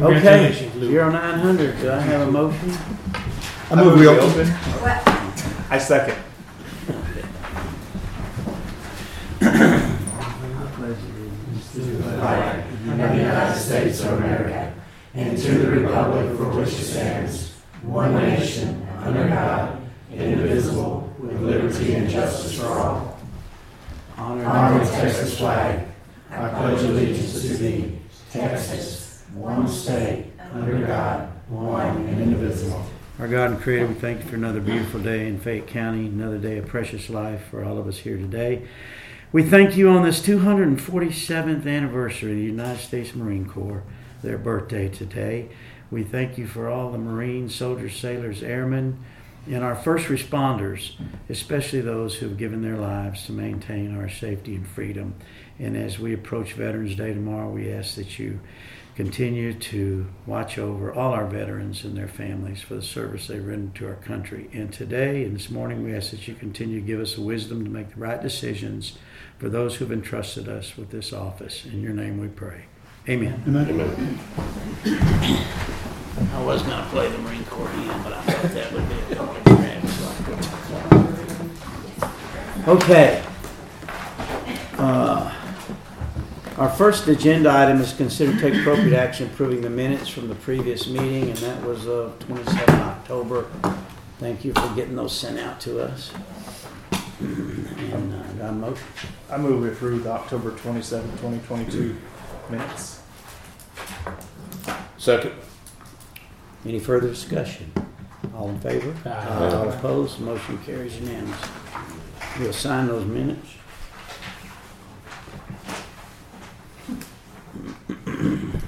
Okay, Congratulations, Lou. zero nine hundred, do I have a motion? I move we open. I second. United States of America, and to the republic for which it stands, one nation, under God, indivisible, with liberty and justice for all. Honor Honor the Texas flag. I pledge allegiance to thee, Texas, one state, under God, one and indivisible. Our God and Creator, we thank you for another beautiful day in Fayette County, another day of precious life for all of us here today. We thank you on this 247th anniversary of the United States Marine Corps, their birthday today. We thank you for all the Marines, soldiers, sailors, airmen, and our first responders, especially those who have given their lives to maintain our safety and freedom. And as we approach Veterans Day tomorrow, we ask that you continue to watch over all our veterans and their families for the service they render to our country. And today and this morning, we ask that you continue to give us the wisdom to make the right decisions for those who've entrusted us with this office. In your name we pray. Amen. Amen. I was going to play the Marine Corps hymn, but I thought that would be a couple of Okay. Uh, Our first agenda item is consider to take appropriate action approving the minutes from the previous meeting, and that was of 27 October. Thank you for getting those sent out to us. And, uh, got a motion? I move we approve the October twenty-seventh, twenty twenty-two minutes. Second. Any further discussion? All in favor? Aye. All opposed? Motion carries unanimous. You'll sign those minutes? Thank you.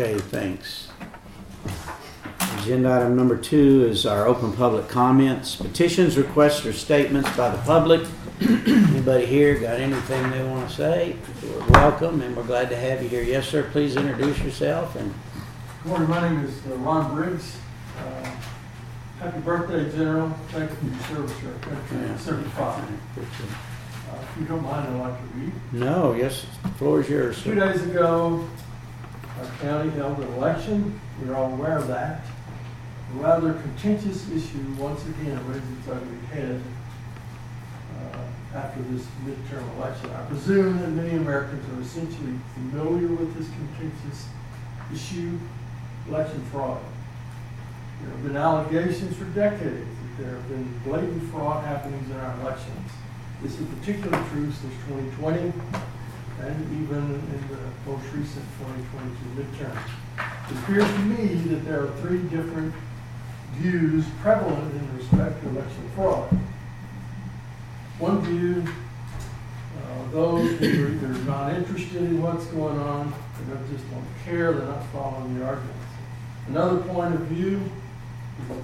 Okay, thanks. Agenda item number two is our open public comments. Petitions, requests, or statements by the public. Anybody here got anything they want to say? You're welcome, and we're glad to have you here. Yes, sir, please introduce yourself and Good morning, my name is uh, Ron Briggs. Uh, Happy birthday, General. Thank you for your service to our country. Yeah. Seventy-five. Uh, If you don't mind, I'd like to read. No, yes, the floor is yours, Two sir. days ago, county held an election. We're all aware of that. A rather contentious issue once again raised its ugly head uh, after this midterm election. I presume that many Americans are essentially familiar with this contentious issue, election fraud. There have been allegations for decades that there have been blatant fraud happenings in our elections. This is particularly true since 2020 and even in the most recent 2022 midterm. It appears to me that there are three different views prevalent in respect to election fraud. One view, uh, those who are either not interested in what's going on, or they just don't care, they're not following the arguments. Another point of view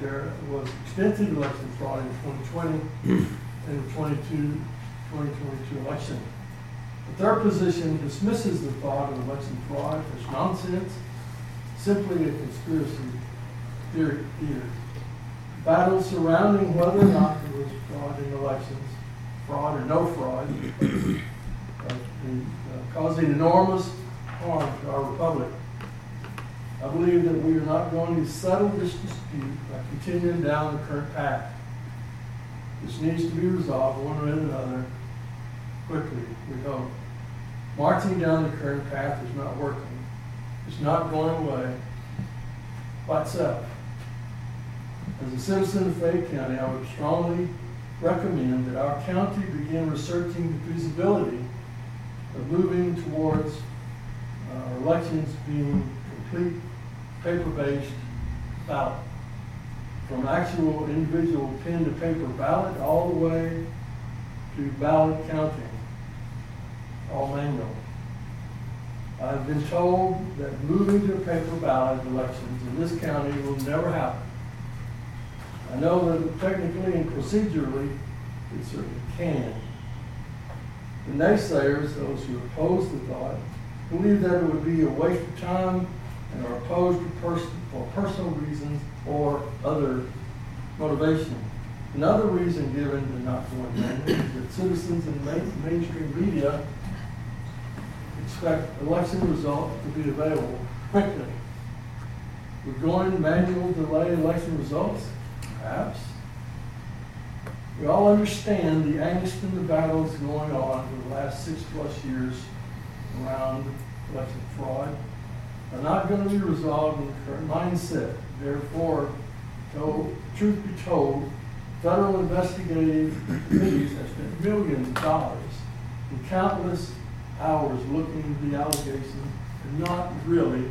there was extensive election fraud in 2020 and the 22, 2022 election. The third position dismisses the thought of election fraud as nonsense, simply a conspiracy theory. theory. Battles surrounding whether or not there was fraud in elections, fraud or no fraud, uh, and, uh, causing enormous harm to our republic. I believe that we are not going to settle this dispute by continuing down the current path. This needs to be resolved one way or another quickly, we hope. Marching down the current path is not working. It's not going away by itself. As a citizen of Fayette County, I would strongly recommend that our county begin researching the feasibility of moving towards uh, elections being complete paper-based ballot. From actual individual pen to paper ballot all the way to ballot counting, all manual. I've been told that moving to a paper ballot elections in this county will never happen. I know that technically and procedurally, it certainly can. The naysayers, those who oppose the thought, believe that it would be a waste of time and are opposed pers- for personal reasons or other motivation. Another reason given to not going is that citizens and ma- mainstream media expect election results to be available quickly. Would going to manual delay election results? Perhaps. We all understand the angst and the battles going on for the last six plus years around election fraud are not going to be resolved in the current mindset. Therefore, told, truth be told, federal investigative committees have spent millions of dollars and countless hours looking at the allegations and not really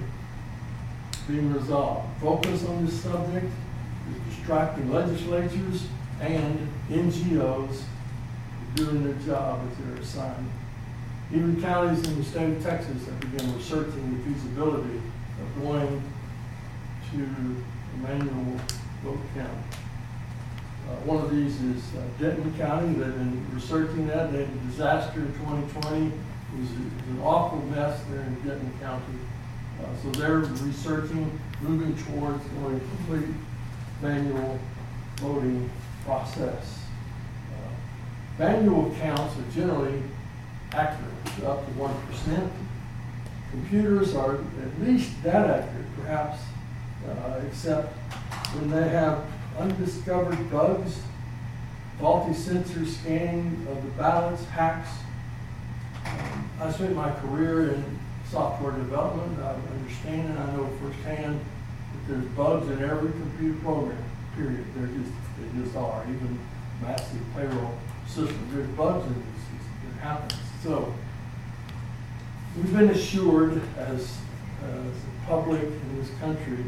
being resolved. Focus on this subject is distracting legislatures and NGOs doing their job as their assignment. Even counties in the state of Texas have begun researching the feasibility of going to a manual vote count. Uh, one of these is uh, Denton County. They've been researching that. They had a disaster in 2020 is, is an awful mess there in Denton County. Uh, so they're researching, moving towards going complete manual voting process. Uh, manual counts are generally accurate, up to 1%. Computers are at least that accurate, perhaps, uh, except when they have undiscovered bugs, faulty sensor scanning of the ballots, hacks, I spent my career in software development, I understand and I know firsthand that there's bugs in every computer program, period. There just, they just are, even massive payroll systems, there's bugs in these, systems. it happens. So, we've been assured as, as a public in this country,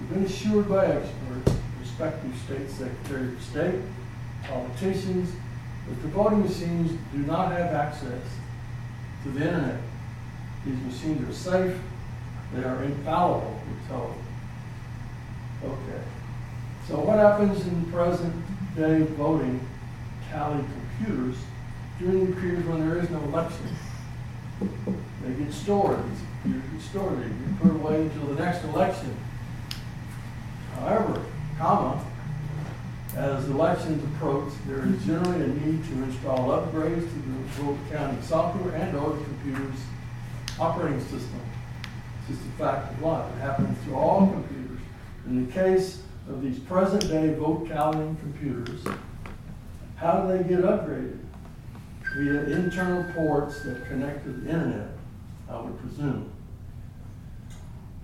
we've been assured by experts, respective state secretary of state, politicians, that the voting machines do not have access to the internet. These machines are safe, they are infallible, we're told. Okay. So what happens in present day voting tally computers during the period when there is no election? They get stored, computers get stored, they get put away until the next election. However, comma, as elections approach, there is generally a need to install upgrades to the vote counting software and or the computer's operating system. It's just a fact of life. It happens to all computers. In the case of these present-day vote counting computers, how do they get upgraded? Via internal ports that connect to the internet, I would presume.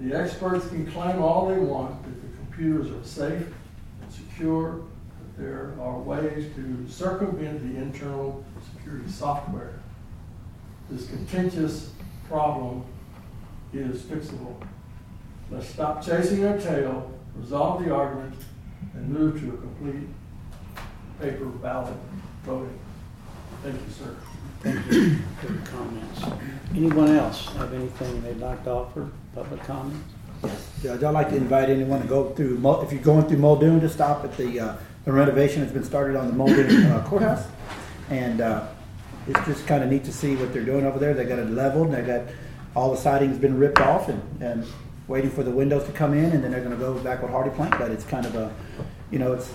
The experts can claim all they want that the computers are safe and secure, there are ways to circumvent the internal security software. This contentious problem is fixable. Let's stop chasing our tail, resolve the argument, and move to a complete paper ballot voting. Thank you, sir. Thank you for your comments. Anyone else have anything they'd like to offer, public comments? Judge, I'd like to invite anyone to go through, Mul- if you're going through Muldoon, to stop at the, uh, the renovation that's been started on the Muldoon uh, courthouse. And, uh, it's just kinda neat to see what they're doing over there. They got it leveled, and they got, all the siding's been ripped off and, and waiting for the windows to come in, and then they're gonna go back with HardiePlank, but it's kind of a, you know, it's,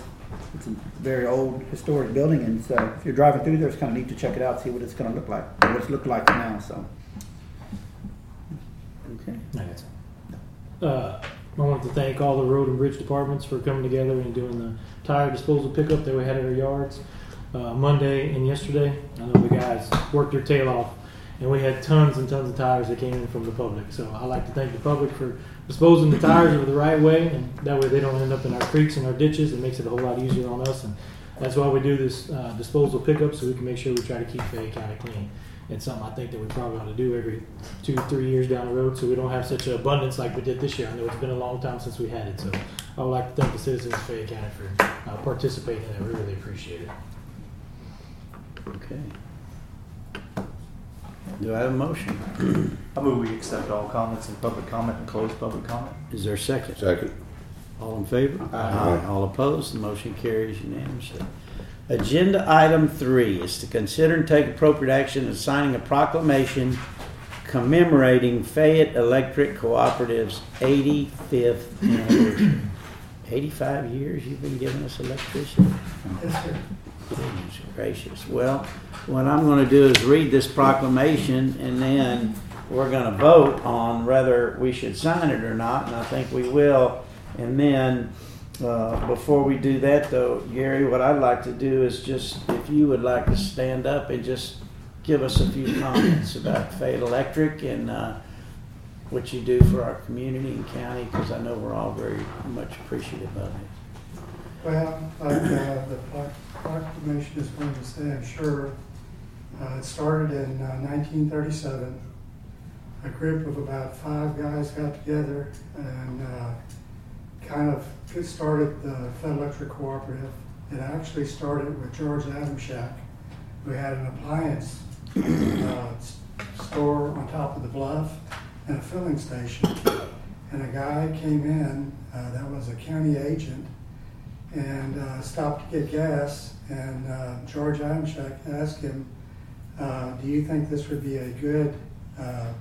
it's a very old historic building, and so if you're driving through there, it's kinda neat to check it out, see what it's gonna look like, what it's looked like now, so. Okay. No. Uh, I want to thank all the road and bridge departments for coming together and doing the tire disposal pickup that we had at our yards uh, Monday and yesterday. I know the guys worked their tail off, and we had tons and tons of tires that came in from the public. So I like to thank the public for disposing the tires the right way, and that way they don't end up in our creeks and our ditches. It makes it a whole lot easier on us, and that's why we do this uh, disposal pickup so we can make sure we try to keep Fayette County clean. It's something I think that we probably ought to do every two, three years down the road, so we don't have such an abundance like we did this year. I know it's been a long time since we had it, so I would like to thank the citizens of Fayette County for uh, participating in it. We really appreciate it. Okay. Do I have a motion? I move we accept all comments and public comment and close public comment. Is there a second? Second. All in favor? Aye. All opposed? The motion carries unanimously. Agenda item three is to consider and take appropriate action in signing a proclamation commemorating Fayette Electric Cooperative's 85th anniversary. 85 years you've been giving us electricity? Goodness gracious. Well, what I'm going to do is read this proclamation and then we're going to vote on whether we should sign it or not, and I think we will. And then, uh, before we do that though, Gary, what I'd like to do is just, if you would like to stand up and just give us a few comments about Fayette Electric and, uh, what you do for our community and county, because I know we're all very much appreciative of it. Well, like uh, the proclamation is going to say, I'm sure, uh, it started in uh, 1937. A group of about five guys got together and uh, kind of started the Fayette Electric Cooperative. It actually started with George Adamschak, who had an appliance uh, store on top of the bluff and a filling station. And a guy came in uh, that was a county agent and uh, stopped to get gas. And uh, George Adamschak asked him, uh, "Do you think this would be a good uh,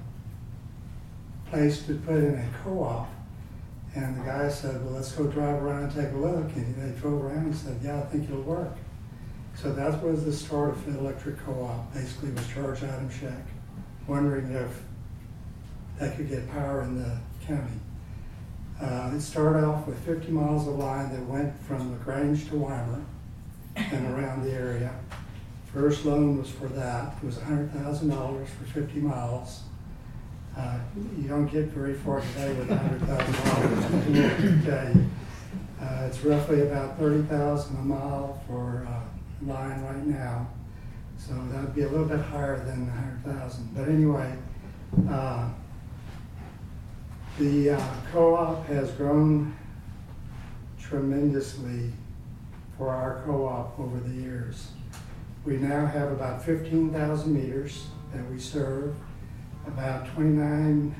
place to put in a co-op?" And the guy said, "Well, let's go drive around and take a look." And they drove around and said, "Yeah, I think it'll work." So that was the start of Fayette Electric Co-op. Basically, was George Adamschak wondering if they could get power in the county. Uh, it started off with 50 miles of line that went from LaGrange to Weimar and around the area. First loan was for that. It was $100,000 for 50 miles. Uh, you don't get very far today with $100,000. okay. Uh, it's roughly about 30,000 a mile for uh, line right now. So that would be a little bit higher than 100,000. But anyway, uh, the uh, co-op has grown tremendously for our co-op over the years. We now have about 15,000 meters that we serve, about 29,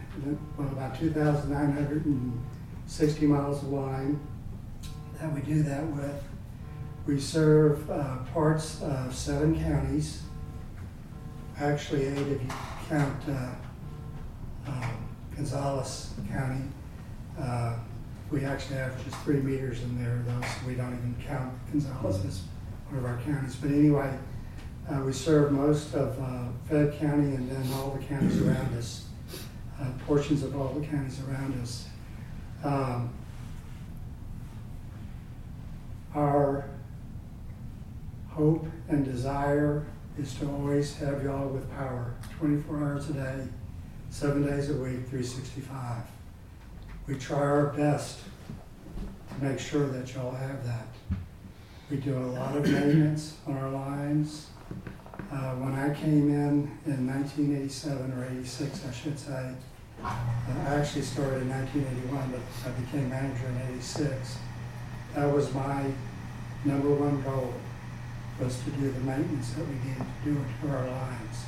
well, about 2,960 miles of line that we do that with. We serve uh, parts of seven counties, actually eight if you count uh, uh, Gonzales County. Uh, We actually have just three meters in there though, so we don't even count Gonzales as one of our counties. But anyway, uh, we serve most of uh, Fayette County and then all the counties around us, uh, portions of all the counties around us. Um, Our hope and desire is to always have y'all with power, twenty-four hours a day, seven days a week, three sixty-five. We try our best to make sure that y'all have that. We do a lot of maintenance on our lines. Uh, when I came in in nineteen eighty-seven or eighty-six, I should say, uh, I actually started in nineteen eighty-one, but I became manager in eighty-six. That was my number one goal, was to do the maintenance that we needed to do to our lines.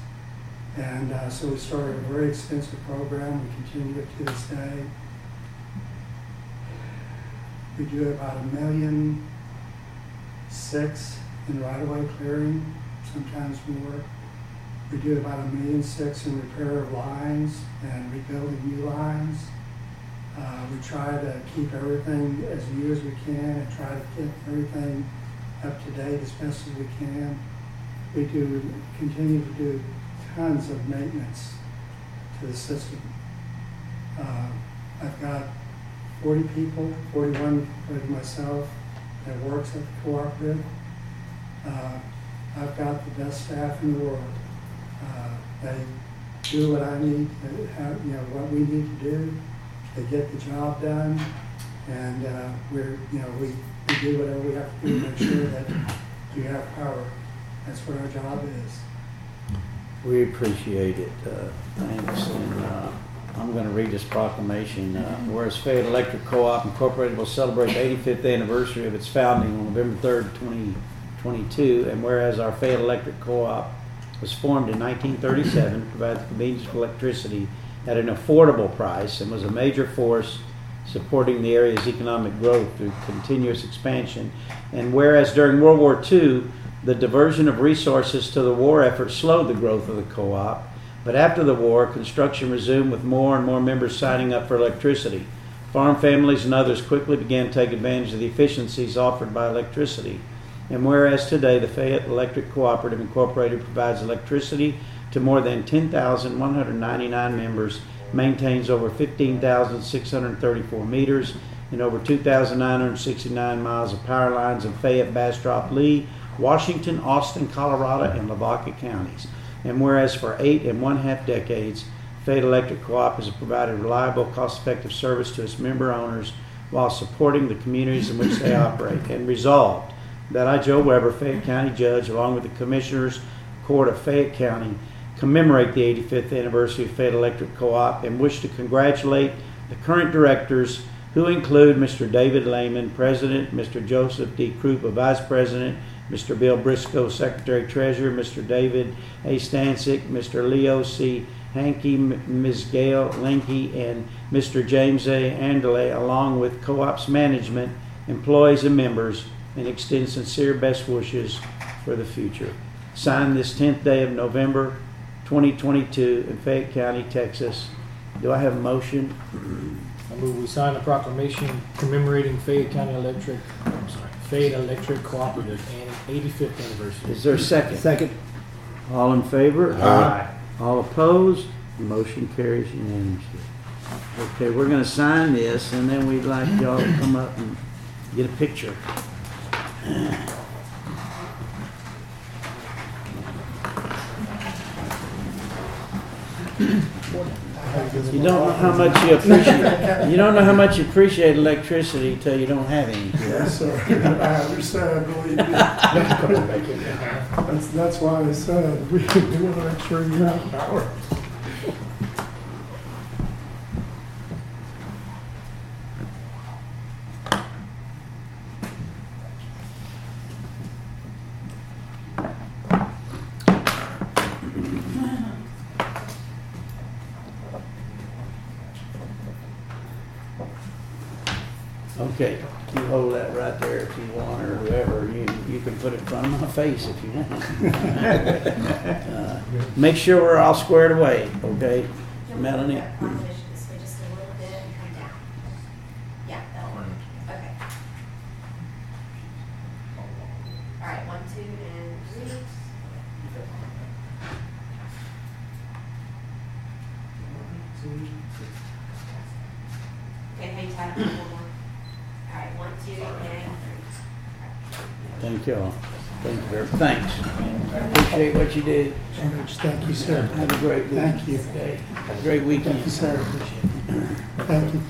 And uh, so we started a very extensive program, we continue it to this day. We do about a million six in right-of-way clearing, sometimes more. We do about a million six in repair of lines and rebuilding new lines. Uh, we try to keep everything as new as we can and try to get everything up to date as best as we can. We do, continue to do tons of maintenance to the system. Uh, I've got forty people, forty-one including myself, that works at the cooperative. Uh, I've got the best staff in the world. Uh, They do what I need, to have, you know, what we need to do. They get the job done, and uh, we're, you know, we, we do whatever we have to do to make sure that you have power. That's what our job is. We appreciate it. Uh, Thanks. And uh, I'm going to read this proclamation. Uh, Whereas Fayette Electric Co-op Incorporated will celebrate the 85th anniversary of its founding on November 3rd, 2022, and whereas our Fayette Electric Co-op was formed in 1937 to provide the convenience of electricity at an affordable price and was a major force supporting the area's economic growth through continuous expansion. And whereas during World War II, the diversion of resources to the war effort slowed the growth of the co-op, but after the war, construction resumed with more and more members signing up for electricity. Farm families and others quickly began to take advantage of the efficiencies offered by electricity. And whereas today the Fayette Electric Cooperative Incorporated provides electricity to more than 10,199 members, maintains over 15,634 meters and over 2,969 miles of power lines in Fayette, Bastrop, Lee, Washington, Austin, Colorado, and Lavaca counties. And whereas for eight and one half decades, Fayette Electric Co-op has provided reliable, cost-effective service to its member owners while supporting the communities in which they operate. And resolved that I, Joe Weber, Fayette County Judge, along with the Commissioners Court of Fayette County, commemorate the 85th anniversary of Fayette Electric Co-op and wish to congratulate the current directors who include Mr. David Lehman, President, Mr. Joseph D. Krupa, Vice President, Mr. Bill Briscoe, Secretary Treasurer, Mr. David A. Stancic, Mr. Leo C. Hankey, Ms. Gail Linky, and Mr. James A. Andele, along with co-op's management, employees, and members, and extend sincere best wishes for the future. Signed this 10th day of November, 2022 in Fayette County, Texas. Do I have a motion? I move we sign a proclamation commemorating Fayette County Electric, I'm sorry, Fayette Electric Cooperative and 85th anniversary. Is there a second? Second. All in favor? Aye. All opposed? Motion carries unanimously. Okay, we're gonna sign this, and then we'd like y'all to come up and get a picture. You don't know how much you appreciate, you don't know how much you appreciate electricity till you don't have any. Yes, sir. I understand, believe me. That's, that's why I said, we, we want to make sure you have power. Okay, you hold that right there if you want, or whoever, you, you can put it in front of my face if you want. Uh, Make sure we're all squared away, okay? Melanie? Yeah, I'll push this way just a little bit and come down. Yeah, that'll work. Okay. All right, one, two, and three. Okay, hang tight on one more. All right, one, two, and three. Thank you all. Thank you very, thanks. Appreciate what you. Thank you, sir. Have a great week. Thank you. Okay, Have a great weekend. Thank you, sir. Thank you.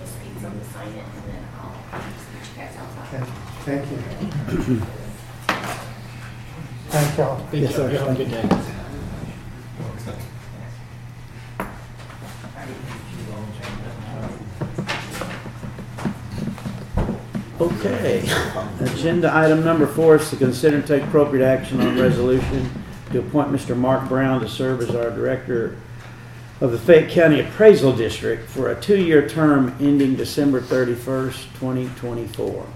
This needs them sign it, and then I'll switch you guys outside. Okay, Thank you. Thank y'all. Yes, sir. Have a good day. Okay, agenda item number four is to consider and take appropriate action on resolution to appoint Mr. Mark Brown to serve as our Director of the Fayette County Appraisal District for a two-year term ending December thirty-first, twenty twenty-four.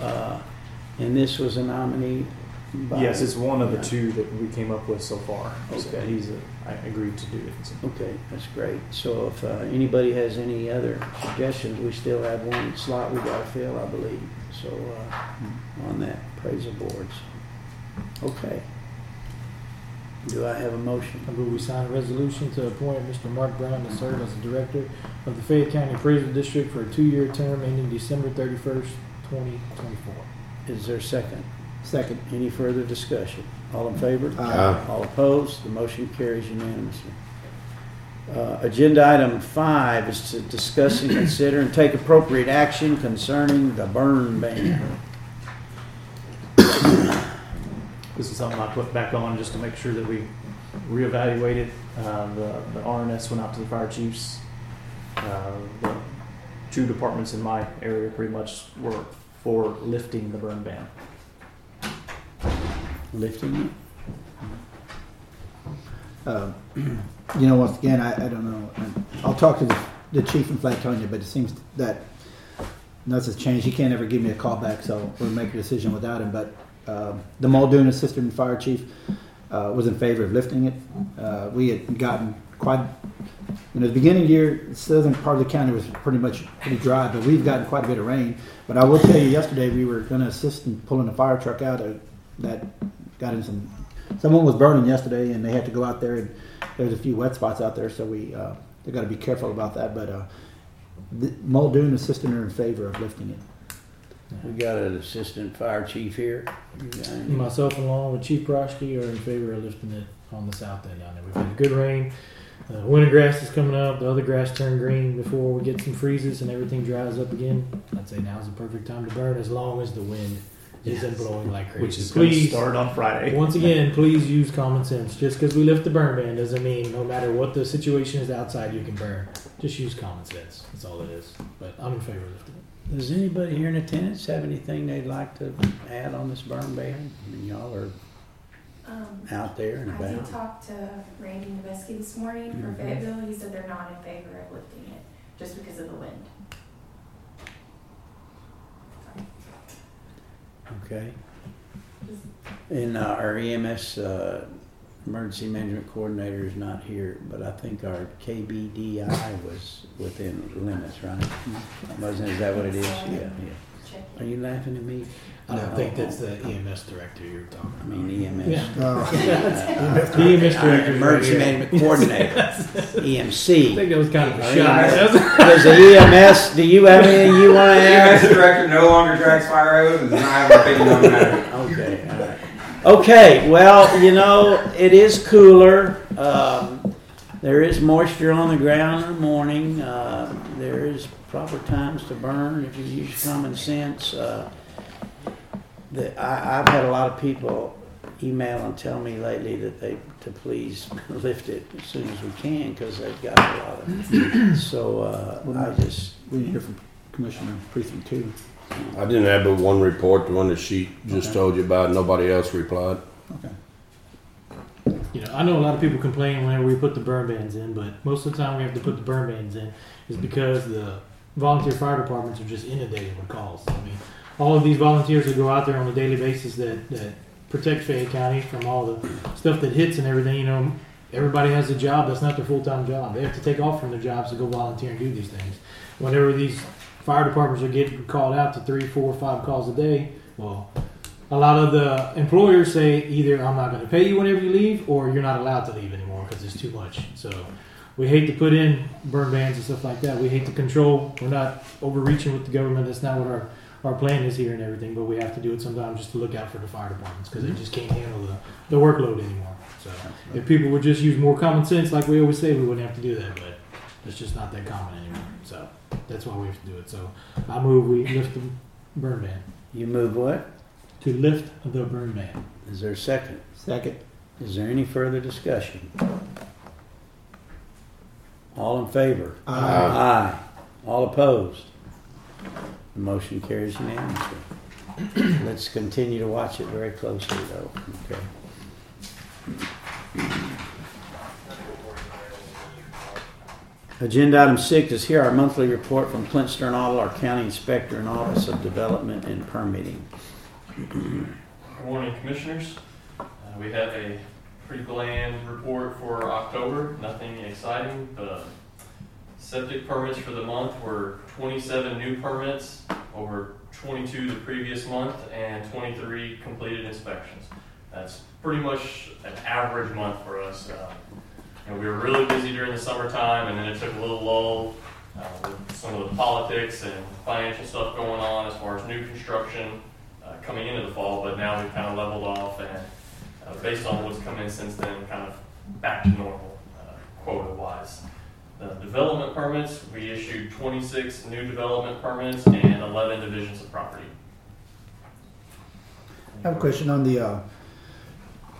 Uh, And this was a nominee by... Yes, it's one of the two that we came up with so far. So Okay. he's, a- I agreed to do it. So- Okay, that's great. So if uh, anybody has any other suggestions, we still have one slot we gotta fill, I believe. So, uh, on that appraisal boards. Okay. Do I have a motion? I move we sign a resolution to appoint Mr. Mark Brown to serve as the Director of the Fayette County Appraisal District for a two-year term ending December 31st, 2024. Is there a second? Second. Any further discussion? All in favor? Aye. All opposed? The motion carries unanimously. Uh, Agenda item five is to discuss and consider and take appropriate action concerning the burn ban. This is something I put back on just to make sure that we reevaluated. Uh, the, the RNS went out to the fire chiefs. Uh, the two departments in my area pretty much were for lifting the burn ban. Lifting it? Um, You know, once again, I, I don't know, I'll talk to the, the chief in Flatonia, but it seems that nothing's changed. He can't ever give me a call back, so we'll make a decision without him, but, um, the Muldoon Assistant Fire Chief, uh, was in favor of lifting it. Uh, we had gotten quite, you know, the beginning of the year, the southern part of the county was pretty much pretty dry, but we've gotten quite a bit of rain. But I will tell you, yesterday, we were gonna assist in pulling a fire truck out of, that got in some, someone was burning yesterday and they had to go out there and there's a few wet spots out there, so we, uh, they gotta be careful about that, but, uh, the Muldoon Assistant are in favor of lifting it. We got an assistant fire chief here. You got any? Myself along with Chief Broschke are in favor of lifting it on the south end down there. We've had good rain. Uh, winter grass is coming up. The other grass turned green before we get some freezes and everything dries up again. I'd say now's the perfect time to burn as long as the wind isn't blowing like crazy. Which is going to please, start on Friday. once again, please use common sense. Just because we lift the burn ban doesn't mean no matter what the situation is outside, you can burn. Just use common sense. That's all it is. But I'm in favor of lifting it. Does anybody here in attendance have anything they'd like to add on this burn ban? I mean, y'all are Um, out there and I did about. talk to Randy Noveski this morning for Mhm. Fayetteville. He said they're not in favor of lifting it, just because of the wind. Okay. And uh, our EMS, uh, emergency management coordinator is not here, but I think our KBDI was within limits, right? Wasn't, is that what it is? Yeah, yeah. Are you laughing at me? I don't think that's the EMS director you're talking I about. mean EMS. Yeah. Uh, The EMS director. Emergency management coordinator, EMC. I EMC. think that was kind of a Oh, shot. Does the EMS, do you have anything you want to EMS director no longer drags fire hoses and does not have an opinion on the matter. Okay, all right. Okay, well, you know, it is cooler. Um, there is moisture on the ground in the morning. Uh, there is proper times to burn if you use common sense. Uh, the, I, I've had a lot of people email and tell me lately that they to please lift it as soon as we can because they've got a lot of. So uh, I just We need to hear from Commissioner Precinct Two. I didn't have but one report, the one that she just Okay. told you about. Nobody else replied. Okay. You know, I know a lot of people complain whenever we put the burn bans in, but most of the time we have to put the burn bans in is because the volunteer fire departments are just inundated with calls. I mean, all of these volunteers that go out there on a daily basis that, that protect Fayette County from all the stuff that hits and everything, you know, everybody has a job. That's not their full time job. They have to take off from their jobs to go volunteer and do these things. Whenever these fire departments are getting called out to three, four, five calls a day, well, a lot of the employers say either I'm not going to pay you whenever you leave, or you're not allowed to leave anymore because it's too much. So we hate to put in burn bans and stuff like that. We hate to control. We're not overreaching with the government. That's not what our our plan is here and everything. But we have to do it sometimes just to look out for the fire departments because they mm-hmm. just can't handle the, the workload anymore. So if people would just use more common sense, like we always say, we wouldn't have to do that. But it's just not that common anymore. So that's why we have to do it. So I move we lift the burn ban you move what? to lift the burn ban. Is there a second? Second. Is there any further discussion? All in favor? Aye. Aye. All opposed? The motion carries unanimously. Let's continue to watch it very closely though, okay? Agenda item six is here our monthly report from Clint Sternadel, our county inspector in Office of Development and Permitting. Good morning, Commissioners. Uh, We have a pretty bland report for October, nothing exciting. The septic permits for the month were 27 new permits over 22 the previous month and 23 completed inspections. That's pretty much an average month for us. Uh, You know, we were really busy during the summertime and then it took a little lull uh, with some of the politics and financial stuff going on as far as new construction uh, coming into the fall, but now we've kind of leveled off and uh, based on what's come in since then, kind of back to normal uh, quota wise. The development permits, we issued 26 new development permits and 11 divisions of property. I have a question on the, uh,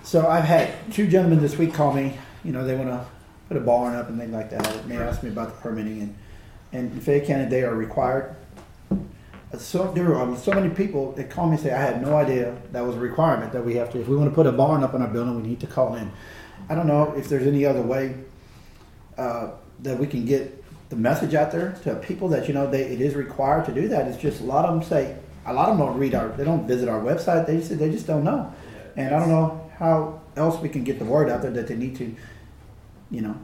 so I've had two gentlemen this week call me, you know, they wanna put a barn up and things like that, and they asked me about the permitting and, and in Fayette County, they are required. so there were um, so many people that call me and say I had no idea that was a requirement that we have to if we want to put a barn up in our building we need to call in. I don't know if there's any other way uh, that we can get the message out there to people that you know they, it is required to do that. It's just a lot of them say a lot of them don't read our they don't visit our website. They just they just don't know, and I don't know how else we can get the word out there that they need to, you know,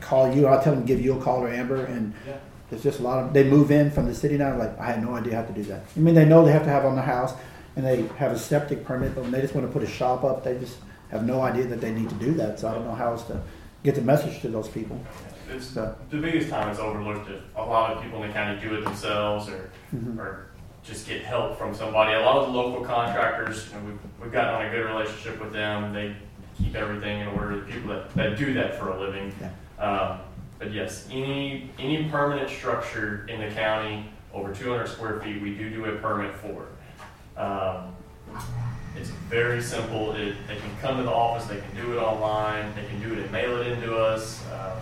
call you. I'll tell them to give you a call or Amber and. Yeah. There's just a lot of they move in from the city now. Like I had no idea how to do that. I mean, they know they have to have on the house, and they have a septic permit, but when they just want to put a shop up, they just have no idea that they need to do that. So I don't know how else to get the message to those people. It's So- the biggest time it's overlooked. If a lot of people in the county do it themselves, or Mhm. or just get help from somebody. A lot of the local contractors, you know, we've, we've gotten on a good relationship with them. They keep everything in order. The people that, that do that for a living. Um, but yes, any any permanent structure in the county over 200 square feet, we do do a permit for. Um, it's very simple. It, they can come to the office. They can do it online. They can do it and mail it into us. Um,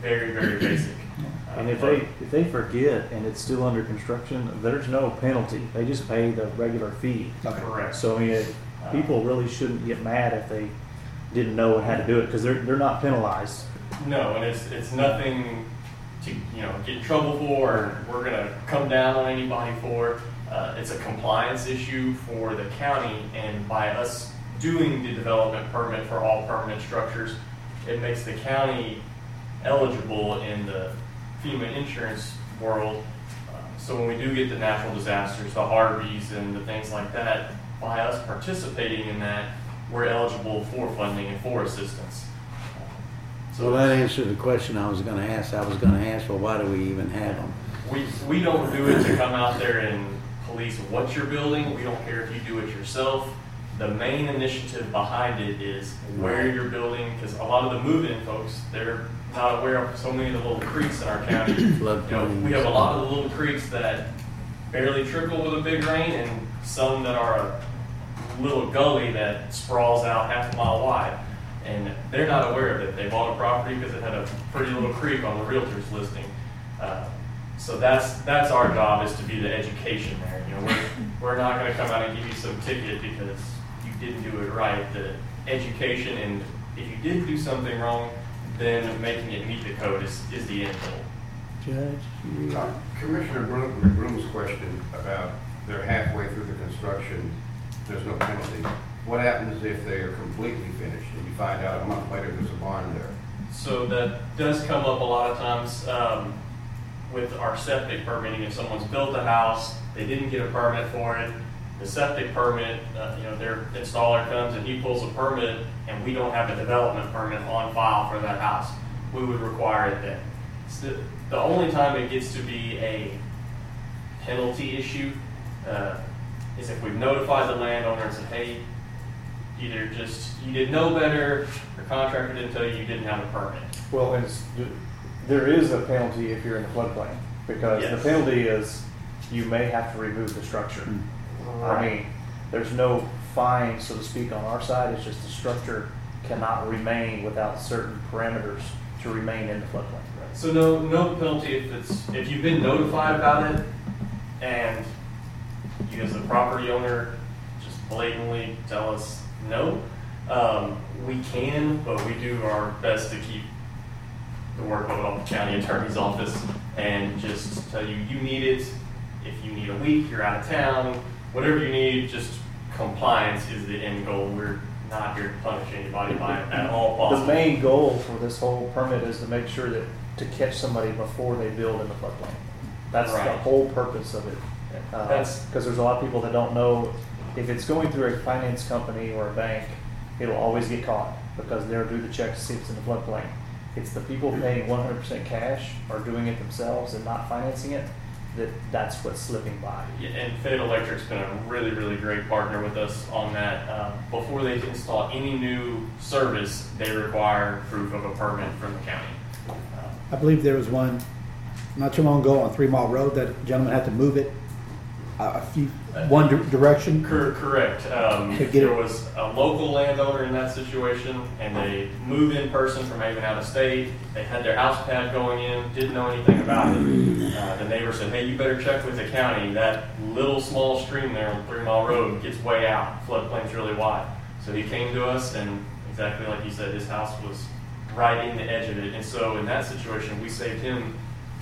very very basic. Uh, And if they, if they forget and it's still under construction, there's no penalty. They just pay the regular fee. Okay. correct. So I mean, it- people really shouldn't get mad if they didn't know how to do it because they're, they're not penalized. No, and it's it's nothing to you know get in trouble for. Or we're gonna come down on anybody for. Uh, it's a compliance issue for the county, and by us doing the development permit for all permanent structures, it makes the county eligible in the FEMA insurance world. Uh, so when we do get the natural disasters, the Harveys and the things like that, by us participating in that, we're eligible for funding and for assistance. So that answered the question I was gonna ask. I was gonna ask, well, why do we even have them? We, we don't do it to come out there and police what you're building. We don't care if you do it yourself. The main initiative behind it is where you're building, because a lot of the move-in folks, they're not aware of so many of the little creeks in our county. You know, we have a lot of the little creeks that barely trickle with a big rain, and some that are a little gully that sprawls out half a mile wide. And they're not aware of it. They bought a property because it had a pretty little creek on the realtor's listing. Uh, so that's that's our job is to be the education there. You know, we're, we're not going to come out and give you some ticket because you didn't do it right. The education and if you did do something wrong, then making it meet the code is, is the end goal. Judge? Uh, Commissioner Broom- Broom's question about they're halfway through the construction, there's no penalty. What happens if they are completely finished and you find out a month later there's a barn there? So that does come up a lot of times um, with our septic permitting. If someone's built a house, they didn't get a permit for it. The septic permit, uh, you know, their installer comes and he pulls a permit, and we don't have a development permit on file for that house. We would require it then. It's the, the only time it gets to be a penalty issue uh, is if we've notified the landowner and said, hey, either just you didn't know better, your contractor didn't tell you you didn't have a permit. Well, it's, there is a penalty if you're in the floodplain because Yes. the penalty is you may have to remove the structure. I mean, there's no fine, so to speak, on our side. It's just the structure cannot remain without certain parameters to remain in the floodplain. So no, no penalty if it's, if you've been notified about it and you as the property owner just blatantly tell us no, um, we can, but we do our best to keep the workload off the county attorney's office and just tell you, you need it. If you need a week, you're out of town, whatever you need, just compliance is the end goal. We're not here to punish anybody by it at all The main goal for this whole permit is to make sure that, to catch somebody before they build in the floodplain. That's the Right. whole purpose of it. Uh, That's- Because there's a lot of people that don't know, if it's going through a finance company or a bank, it'll always get caught because they'll do the check to see if it's in the floodplain. It's the people paying one hundred percent cash or doing it themselves and not financing it, that, that's what's slipping by. Yeah, and Fayette Electric's been a really, really great partner with us on that. Um, before they install any new service, they require proof of a permit from the county. Um, I believe there was one not too long ago on Three Mile Road that a gentleman had to move it a, a few, one di- direction? Cor- Correct. Um, To get there it- was a local landowner in that situation, and they moved in person from even out of state. They had their house pad going in, didn't know anything about it. Uh, the neighbor said, "Hey, you better check with the county. That little small stream there on Three Mile Road gets way out. Floodplain's really wide." So he came to us, and exactly like you said, his house was right in the edge of it. And so in that situation, we saved him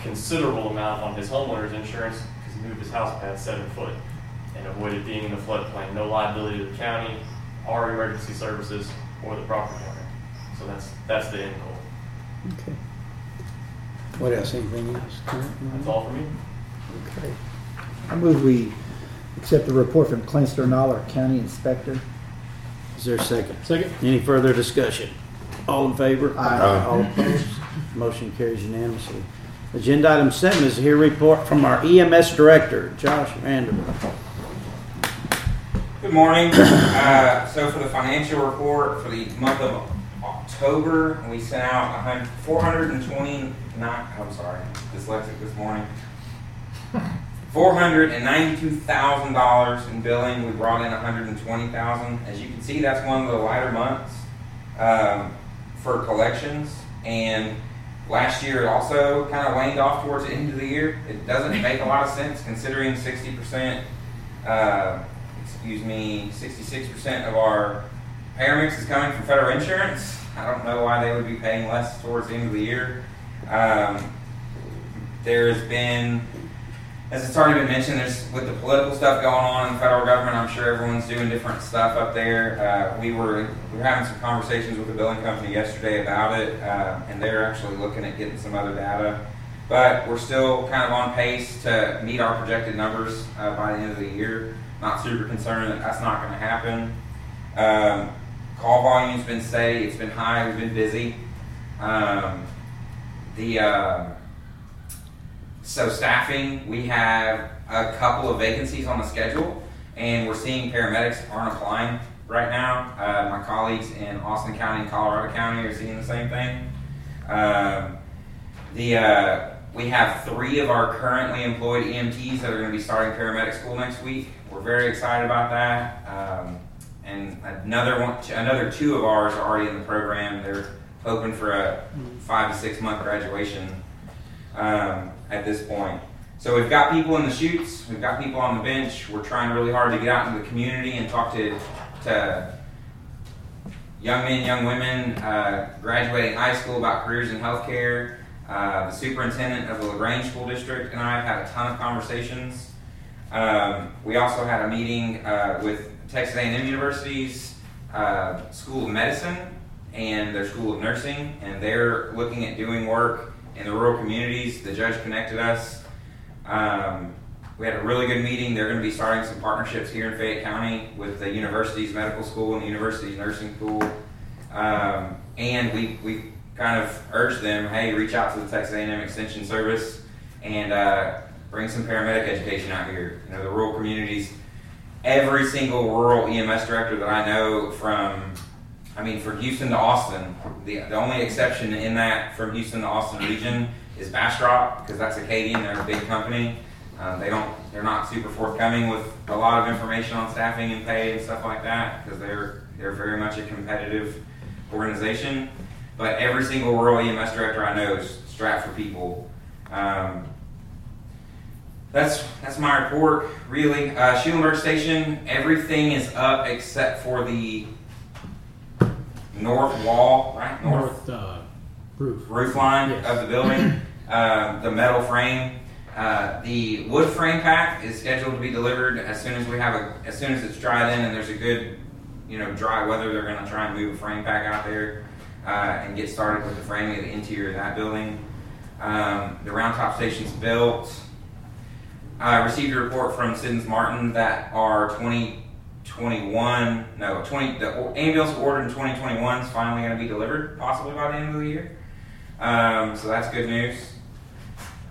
considerable amount on his homeowner's insurance he moved his house pad seven foot and avoided being in the floodplain. No liability to the county, our emergency services, or the property owner. So that's that's the end goal. Okay. What else? Anything else? That's all for me. Okay. I move we accept the report from Clint Sternall, our county inspector. Is there a second? Second. Any further discussion? All in favor? Aye. All opposed? Motion carries unanimously. Agenda item seven is here report from our EMS director, Josh Vanderbilt. Good morning. Uh, so for the financial report for the month of October, we sent out a hun- 429, I'm sorry, dyslexic this morning. $492,000 in billing. We brought in 120,000. As you can see, that's one of the lighter months um, for collections. And last year also kind of waned off towards the end of the year. It doesn't make a lot of sense considering 60%, uh, excuse me, 66% of our paramedics is coming from federal insurance. I don't know why they would be paying less towards the end of the year. Um, there has been, as it's already been mentioned, there's with the political stuff going on in the federal government. I'm sure everyone's doing different stuff up there. Uh, we were we were having some conversations with the billing company yesterday about it, uh, and they're actually looking at getting some other data. But we're still kind of on pace to meet our projected numbers uh, by the end of the year. Not super concerned that that's not going to happen. Um, call volume's been steady. It's been high. We've been busy. Um, the uh, so staffing, we have a couple of vacancies on the schedule, and we're seeing paramedics aren't applying right now. Uh, my colleagues in Austin County and Colorado County are seeing the same thing. Um, the uh, we have three of our currently employed EMTs that are going to be starting paramedic school next week. We're very excited about that. Um, and another one, another two of ours are already in the program. They're hoping for a five to six month graduation um, at this point. So we've got people in the chutes, we've got people on the bench. We're trying really hard to get out into the community and talk to to young men, young women uh, graduating high school about careers in healthcare. Uh, the superintendent of the La Grange School District and I have had a ton of conversations. Um, we also had a meeting uh, with Texas A&M University's uh, School of Medicine and their School of Nursing, and they're looking at doing work in the rural communities. The judge connected us. Um, we had a really good meeting. They're going to be starting some partnerships here in Fayette County with the university's medical school and the university's nursing school. Um, and we, we kind of urged them, hey, reach out to the Texas A&M Extension Service and uh, bring some paramedic education out here. You know, the rural communities. Every single rural EMS director that I know from, I mean, from Houston to Austin, the, the only exception in that from Houston to Austin region is Bastrop because that's Acadian. They're a big company. Um, they don't, they're not super forthcoming with a lot of information on staffing and pay and stuff like that because they're they're very much a competitive organization. But every single rural EMS director I know is strapped for people. Um, that's that's my report, really. Uh, Schulenburg Station, everything is up except for the north wall, right? North uh, roof. roof line Yes. of the building, uh, the metal frame. Uh, the wood frame pack is scheduled to be delivered as soon as we have a, as soon as it's dried in and there's a good, you know, dry weather. They're going to try and move a frame pack out there uh, and get started with the framing of the interior of that building. Um, the round top station's built. I received a report from Siddons Martin that our 2021, no, 20, the ambulance ordered in 2021 is finally going to be delivered, possibly by the end of the year. Um, so that's good news.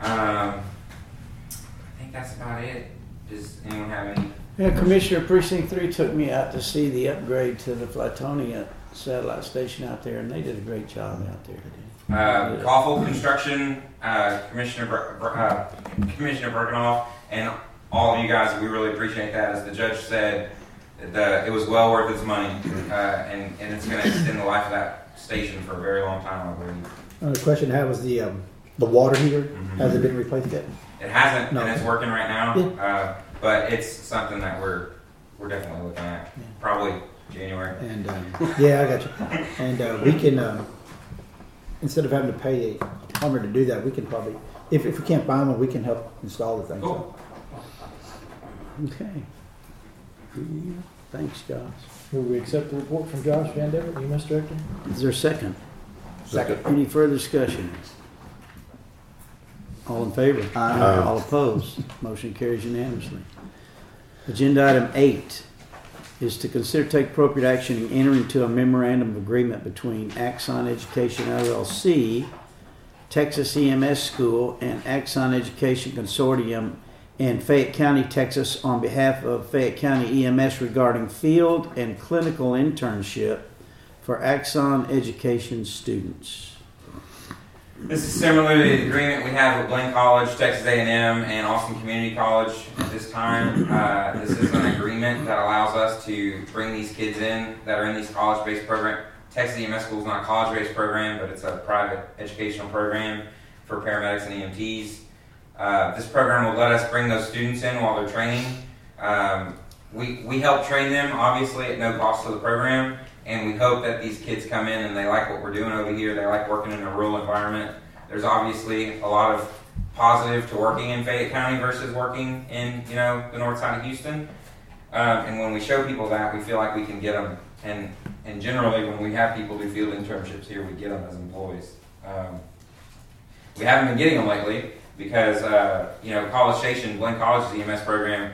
Um, I think that's about it. Does anyone have any? Yeah, Commissioner Precinct Three took me out to see the upgrade to the Flatonia satellite station out there, and they did a great job out there. Uh, Coffle Construction, uh, Commissioner Ber- uh, Commissioner and all of you guys, we really appreciate that. As the judge said, the, it was well worth its money, uh, and, and it's going to extend the life of that station for a very long time, I believe. Another question I had was the, um, the water heater, Mhm. has it been replaced yet? It hasn't, No. and it's working right now, Yeah. uh, but it's something that we're we're definitely looking at. Yeah. Probably January. And, um, yeah, I got you. And, uh, we can, um, instead of having to pay a plumber to do that, we can probably, if, if we can't find one, we can help install the thing. so. Okay. Yeah, Thanks, Josh. Will we accept the report from Josh Van Dever, EMS Director? Is there a second? Second. Any further discussion? All in favor? Aye. All opposed? Motion carries unanimously. Agenda item eight is to consider take appropriate action and enter into a memorandum of agreement between Axon Education LLC, Texas EMS School, and Axon Education Consortium in Fayette County, Texas, on behalf of Fayette County EMS regarding field and clinical internship for Axon Education students. This is similar to the agreement we have with Blinn College, Texas A&M, and Austin Community College at this time. Uh, this is an agreement that allows us to bring these kids in that are in these college-based programs. Texas EMS School is not a college-based program, but it's a private educational program for paramedics and EMTs. Uh, this program will let us bring those students in while they're training. Um, we, we help train them, obviously, at no cost to the program, and we hope that these kids come in and they like what we're doing over here. They like working in a rural environment. There's obviously a lot of positive to working in Fayette County versus working in, you know, the north side of Houston. Um, and when we show people that, we feel like we can get them. And, and generally, when we have people do field internships here, we get them as employees. Um, we haven't been getting them lately because, uh, you know, College Station, Blinn College's EMS program,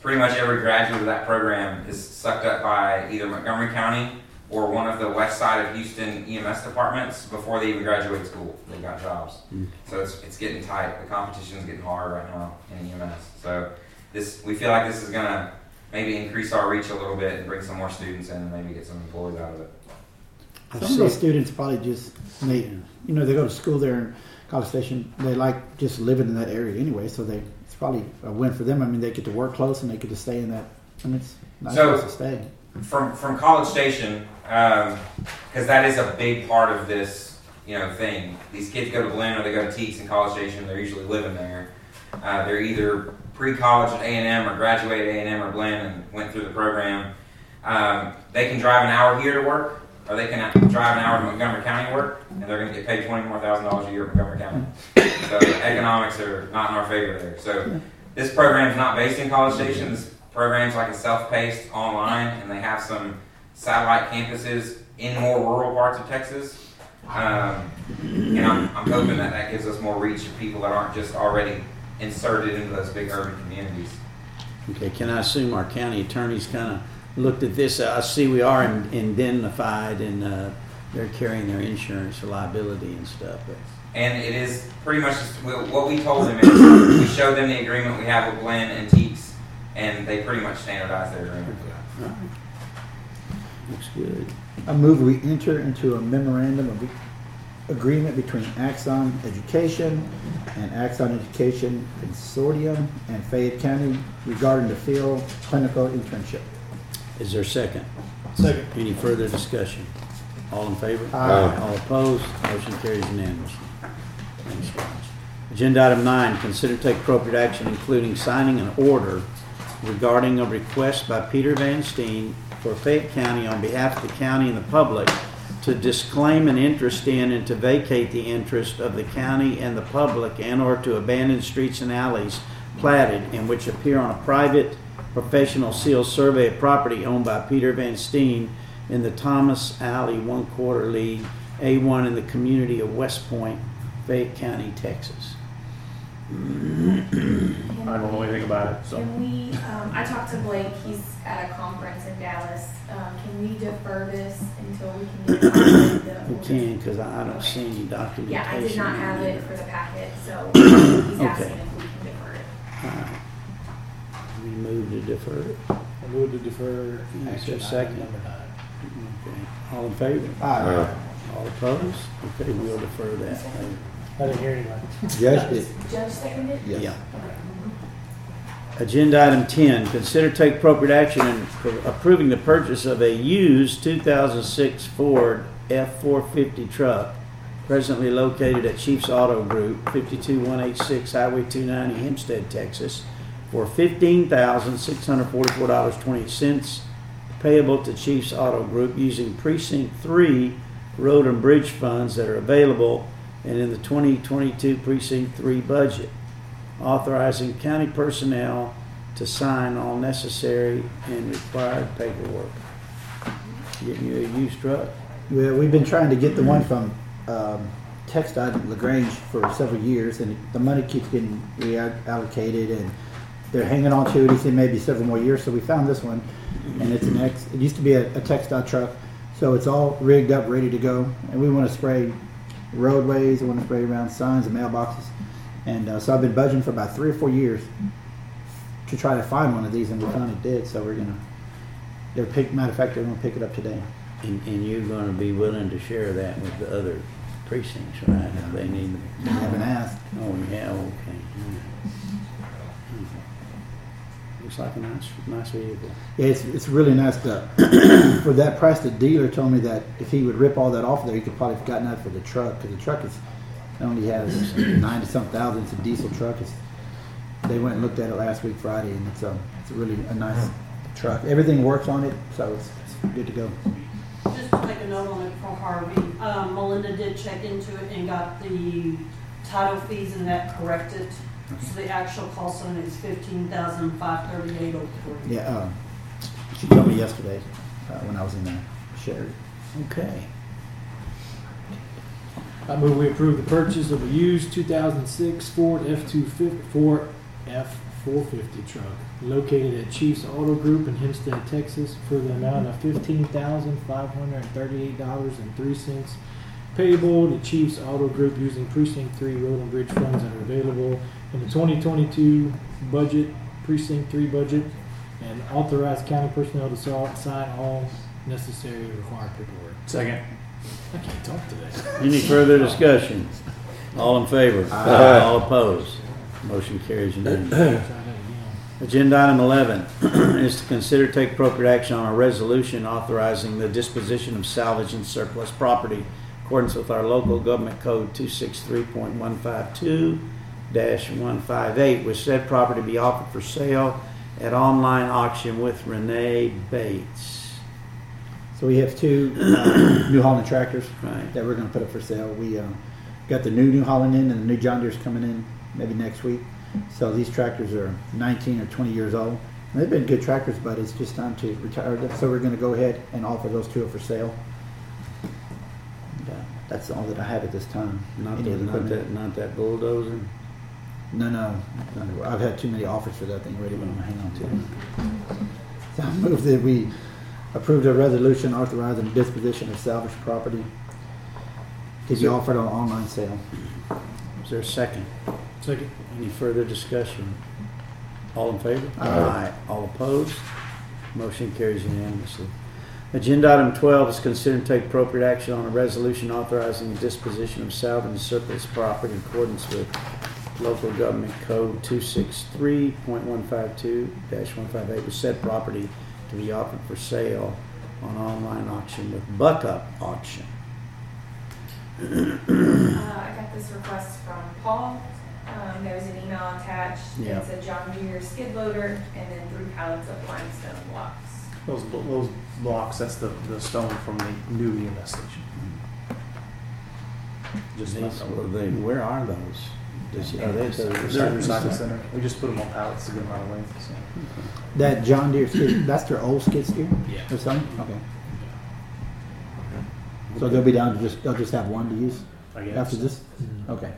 pretty much every graduate of that program is sucked up by either Montgomery County or one of the west side of Houston EMS departments before they even graduate school. They got jobs. Mm. So it's, it's getting tight. The competition's getting hard right now in EMS. So this we feel like this is gonna maybe increase our reach a little bit and bring some more students in and maybe get some employees out of it. I Some of those see- students probably just, they, you know, they go to school there in College Station, they like just living in that area anyway, so they, it's probably a win for them. I mean, they get to work close and they get to stay in that, I mean, it's nice So- place to stay. from from College Station, because that is a big part of this, you know, thing. These kids go to Blinn or they go to TEEX in College Station. They're usually living there. Uh, they're either pre-college at A and M or graduated A and M or Blinn and went through the program. Um, they can drive an hour here to work, or they can drive an hour to Montgomery County work, and they're going to get paid twenty more thousand dollars a year at Montgomery County. So economics are not in our favor there. So this program is not based in College Station. This program's like a self-paced online, and they have some satellite campuses in more rural parts of Texas. Um, and I'm, I'm hoping that that gives us more reach to people that aren't just already inserted into those big urban communities. Okay, can I assume our county attorneys kind of looked at this? I see we are in- indemnified and uh, they're carrying their insurance for liability and stuff. But And it is pretty much just, what we told them is we showed them the agreement we have with Blinn and TEEX, and they pretty much standardized their agreement. all right. Looks good. I move we enter into a memorandum of agreement between Axon Education and Axon Education Consortium and Fayette County regarding the field clinical internship. Is there a second? Second. Any further discussion? All in favor? Aye. All opposed? Motion carries unanimously. Thanks, Josh. Agenda item nine, consider take appropriate action including signing an order regarding a request by Peter Van Steen for Fayette County on behalf of the county and the public to disclaim an interest in and to vacate the interest of the county and the public and or to abandon streets and alleys platted in which appear on a private professional sealed survey of property owned by Peter Van Steen in the Thomas Alley One Quarter League, A1 in the community of West Point, Fayette County, Texas. I don't know anything about it, so. Can we, um, I talked to Blake, he's at a conference in Dallas. Um, can we defer this until we can get a copy of the We can, because I don't see any documentation. Yeah, I did not have it for the packet, so he's Okay. asking if we can defer it. All right. We move to defer. I move to defer Is there a action second? item number nine. Okay. All in favor? Aye. All opposed? Okay, we'll defer that. I didn't hear anybody. Judge did. Judge seconded? Yes. Yeah. Agenda item 10, consider take appropriate action in approving the purchase of a used 2006 Ford F-450 truck presently located at Chiefs Auto Group, 52186 Highway 290, Hempstead, Texas, for $15,644.20 payable to Chiefs Auto Group using Precinct 3 road and bridge funds that are available and in the 2022 Precinct 3 budget authorizing county personnel to sign all necessary and required paperwork. Getting you a used truck? Well, we've been trying to get the one from um, TxDOT La Grange for several years, and the money keeps getting reallocated, and they're hanging on to it. He said maybe several more years, so we found this one, and it's an ex. It used to be a, a TxDOT truck, so it's all rigged up, ready to go, and we want to spray roadways, we want to spray around signs and mailboxes, and uh, so I've been budgeting for about three or four years to try to find one of these, and we finally did. So we're gonna. They're pick. Matter of fact, they're gonna pick it up today. And, and you're gonna be willing to share that with the other precincts, right? If they need. I haven't asked. Oh, yeah, okay. Looks like a nice, nice vehicle. Yeah, it's, it's really nice to, for that price, the dealer told me that if he would rip all that off there, he could probably have gotten that for the truck, because the truck is, only has ninety some thousand, it's a diesel truck, it's, they went and looked at it last week Friday, and it's a, it's a really a nice truck, everything works on it, so it's, it's good to go. Just to make a note on it for Harvey, um, Melinda did check into it and got the title fees and that corrected. So the actual call on is fifteen thousand five thirty-eight oh three. Yeah, uh, she told me yesterday, uh, when I was in there, shared. Okay. I move we approve the purchase of a used 2006 Ford F-250, Ford F-450 truck located at Chiefs Auto Group in Hempstead, Texas for the amount of $15,538.03 payable to Chiefs Auto Group using Precinct 3 road and bridge funds that are available in the 2022 budget, Precinct 3 budget, and authorize county personnel to sa- sign all necessary required paperwork. Second. I can't talk today. Any further discussion? All in favor? All opposed? Motion carries unanimously. Try that again. Agenda item 11 is to consider take appropriate action on a resolution authorizing the disposition of salvage and surplus property in accordance with our local government code 263.152-158, with said property to be offered for sale at online auction with Renee Bates. So we have two uh, New Holland tractors Right. that we're gonna put up for sale. We, uh, got the new New Holland in and the new John Deere's coming in maybe next week. So these tractors are nineteen or twenty years old. And they've been good tractors, but it's just time to retire them. So we're gonna go ahead and offer those two for sale. And, uh, That's all that I have at this time. Not the, not that, not that bulldozer. No, no, no, I've had too many offers for that thing already, but I'm gonna hang on to it. So I move that we approve a resolution authorizing disposition of salvage property to be offered on online sale. Is there a second? Second. Any further discussion? All in favor? Aye. All opposed? Motion carries unanimously. Agenda item 12 is consider and take appropriate action on a resolution authorizing the disposition of salvage and surplus property in accordance with local government code 263.152-158 with said property to be offered for sale on online auction with Buckup Auction. Uh, I got this request from Paul. Um, there was an email attached. Yeah. It's a John Deere skid loader and then three pallets of limestone blocks. Those, those blocks, that's the, the stone from the new EMS station. Just These- left they- Where are those? Does- Are they, They're they're- recycle center. We just put them on pallets to get them out of length, so. That John Deere skid, that's their old skid steer Yeah. or something? Okay. So they'll be down to just, they'll just have one to use I guess. after this? Mhm. Okay.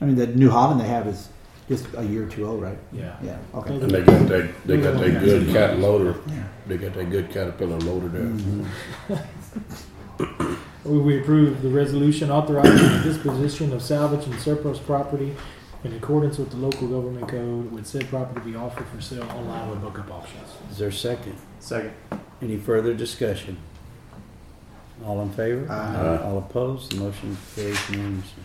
I mean, the New Holland they have is just a year or two old, right? Yeah. Yeah, okay. And they got that, they got that good cat loader, Yeah. they got that good Caterpillar loader there. We- We approve the resolution authorizing the disposition of salvage and surplus property in accordance with the local government code, with said property be offered for sale online with book up Auctions. Is there a second? Second. Any further discussion? All in favor? Aye. All opposed? The motion carries unanimously.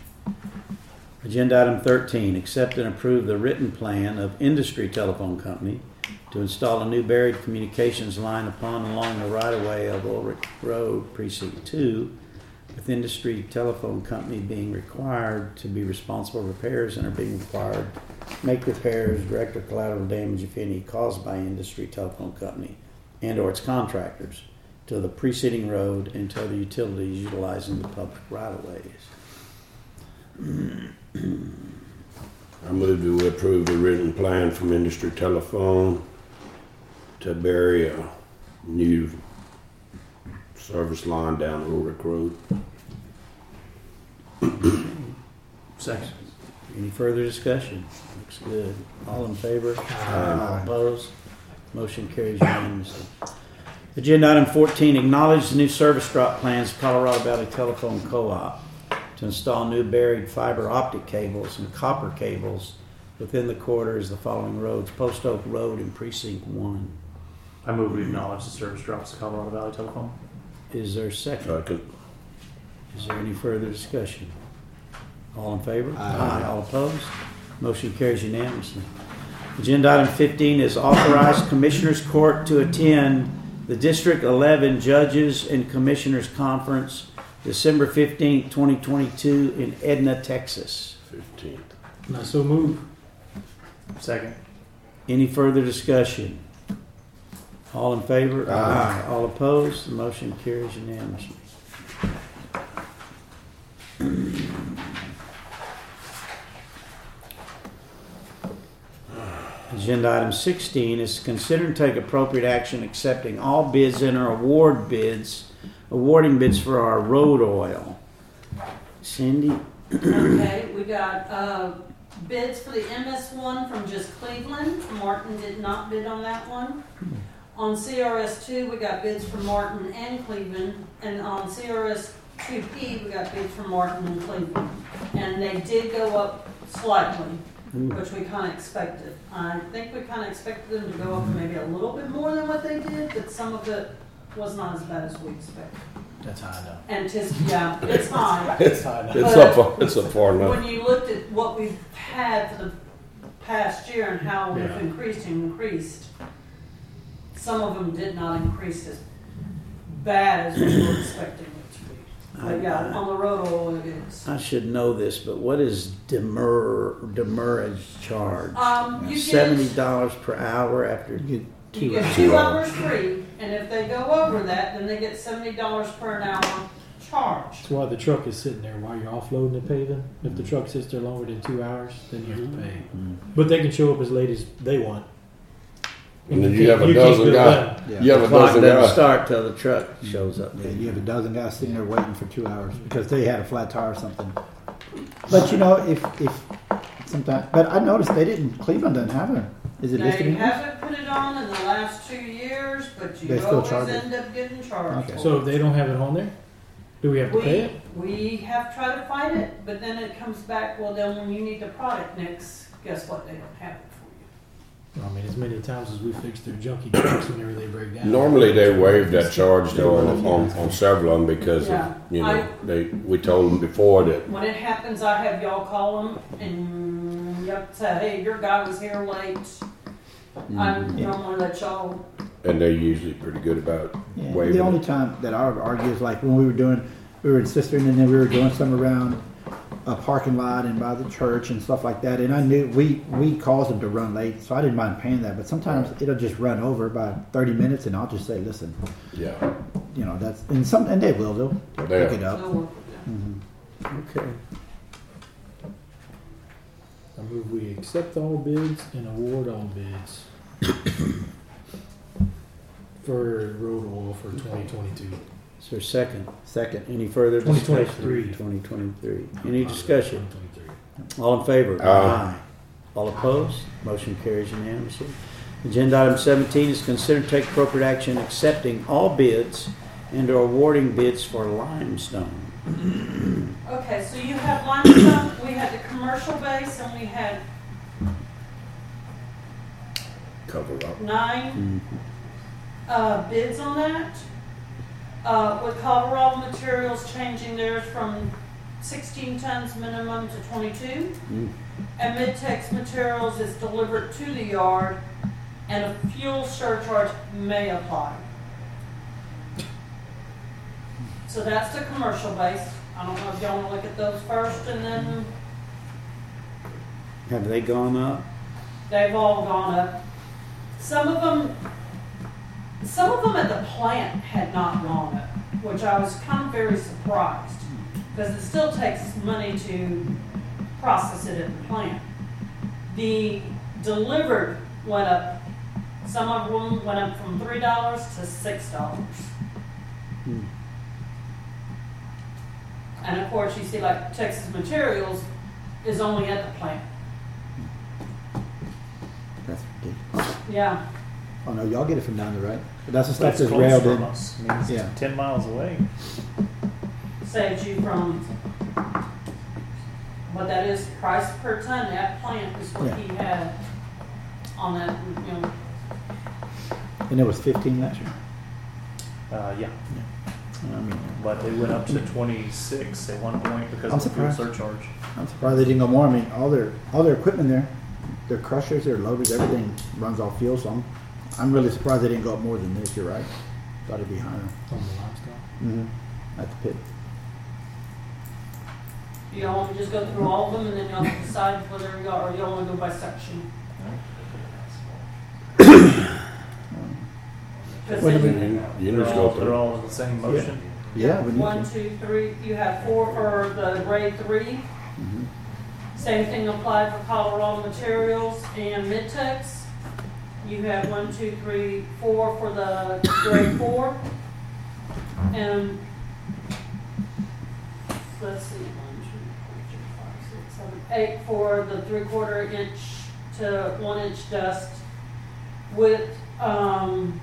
Agenda item 13, accept and approve the written plan of Industry Telephone Company to install a new buried communications line upon and along the right-of-way of Ulrich Road, Precinct 2, with Industry Telephone Company being required to be responsible for repairs and are being required to make repairs, direct or collateral damage, if any, caused by Industry Telephone Company and/or its contractors to the preceding road and to other utilities utilizing the public right-of-ways. I move to approve the written plan from Industry Telephone to bury a new service line down Ulrich Road. Second. Any further discussion? Looks good. All in favor? All opposed? Motion carries unanimously. Agenda item 14, acknowledge the new service drop plans of Colorado Valley Telephone Co-op to install new buried fiber optic cables and copper cables within the corridors of the following roads, Post Oak Road and Precinct 1. I move we acknowledge the service drops of Colorado Valley Telephone. Is there a second? Second. Is there any further discussion? All in favor? Aye. All opposed? Motion carries unanimously. Agenda item 15 is authorize Commissioners Court to attend the District 11 Judges and Commissioners Conference, December 15, 2022 in Edna, Texas. Fifteenth. And I so move. Second. Any further discussion? All in favor? Aye. All opposed? The motion carries unanimously. Agenda item 16 is to consider and take appropriate action accepting all bids and or award bids, awarding bids for our road oil. Cindy? Okay, we got, uh, bids for the MS one from just Cleveland. Martin did not bid on that one. On CRS two, we got bids from Martin and Cleveland, and on CRS two P, we got bids from Martin and Cleveland. And they did go up slightly, mm. which we kinda expected. I think we kinda expected them to go up maybe a little bit more than what they did, but some of it was not as bad as we expected. That's high enough. And tis, yeah, it's high. It's, high enough. it's up, far- it's up far enough. When you looked at what we've had for the past year and how we've Yeah. increased and increased, some of them did not increase as bad as we were expecting it to be. But on the road oil it is. I should know this, but what is demur, demurrage charge? Um, you Seventy dollars per hour after you two get hours. two hours free, and if they go over that, then they get seventy dollars per an hour charge. That's why the truck is sitting there while you're offloading the paving. If the truck sits there longer than two hours, then you have to pay. Mm. But they can show up as late as they want. And then you have a can't dozen bill guys. them. Yeah. You have The a clock dozen doesn't guys. start till the truck shows up. Yeah, you have a dozen guys sitting there waiting for two hours because they had a flat tire or something. But you know, if, if sometimes, but I noticed they didn't, Cleveland doesn't have it. Is it listed They in here? haven't put it on in the last two years, but They you still always charge it? end up getting charged. Okay. for So it. if they don't have it on there, do we have to pay it? we have tried to fight it, but then it comes back, well, then when you need the product next, guess what, they don't have it for you. I mean, as many times as we fix their junky trucks whenever they break down. Normally, they waive that charge though on, on, on several of them because, of, Yeah. you I- know, they, we told them before that, When it happens, I have y'all call them and you have to say, hey, your guy was here late. I'm Yeah. normally let y'all, and they're usually pretty good about Yeah, waiving the only it. time that I would argue is like when we were doing, we were in Cistern and then we were doing some around a parking lot and by the church and stuff like that. And I knew we, we caused them to run late, so I didn't mind paying that. But sometimes it'll just run over by 30 minutes and I'll just say, listen, Yeah. you know, that's, and some, and they will, they'll, they'll pick it up. they'll work with Mhm. Okay. I move we accept all bids and award all bids for road oil for 2022. Is there a second? Second. Any further discussion? 2023. Twenty twenty-three. Any discussion? 2023. All in favor? Aye. All opposed? Motion carries unanimously. Agenda item seventeen is consider to take appropriate action accepting all bids and or awarding bids for limestone. Okay, so you have limestone, we had the commercial base and we had Cover up. nine uh, bids on that. Uh, with Colorado Materials changing theirs from sixteen tons minimum to twenty-two. Mm. And Midtex Materials is delivered to the yard and a fuel surcharge may apply. So that's the commercial base. I don't know if y'all wanna look at those first and then Have they gone up? they've all gone up. Some of them, some of them at the plant had not gone up, which I was kind of very surprised. Because it still takes money to process it at the plant. The delivered went up, some of them went up from three dollars to six dollars. Hmm. And of course, you see like Texas Materials is only at the plant. That's ridiculous. Yeah, Oh no, y'all get it from down the right. But that's the But stuff it's that's close railed from in. us. I mean, it's Yeah. ten miles away. saves you from, but that is price per ton, that plant is what Yeah. he had on that, you know, And it was fifteen last year. Uh, yeah, I mean, but they went up to twenty-six at one point because I'm of the fuel surcharge. I'm surprised they didn't go more. I mean, all their all their equipment there, their crushers, their loaders, everything runs off fuel. So I'm, I'm really surprised they didn't go up more than this. You're right. Thought it'd be higher. On the limestone. Mm-hmm. At the pit. you don't wanna just go through all of them and then y'all decide whether you are, or you don't wanna go by section. Cause Wait a then, minute. You They're just all, go they're through. all in the same motion. Yeah, we need one, to. two, three, you have four for the grade three. Mhm. Same thing applied for Colorado Materials and Midtex. You have one, two, three, four for the grade four. And, let's see, one, two, three, four, five, six, seven, eight for the three-quarter inch to one-inch dust with, um,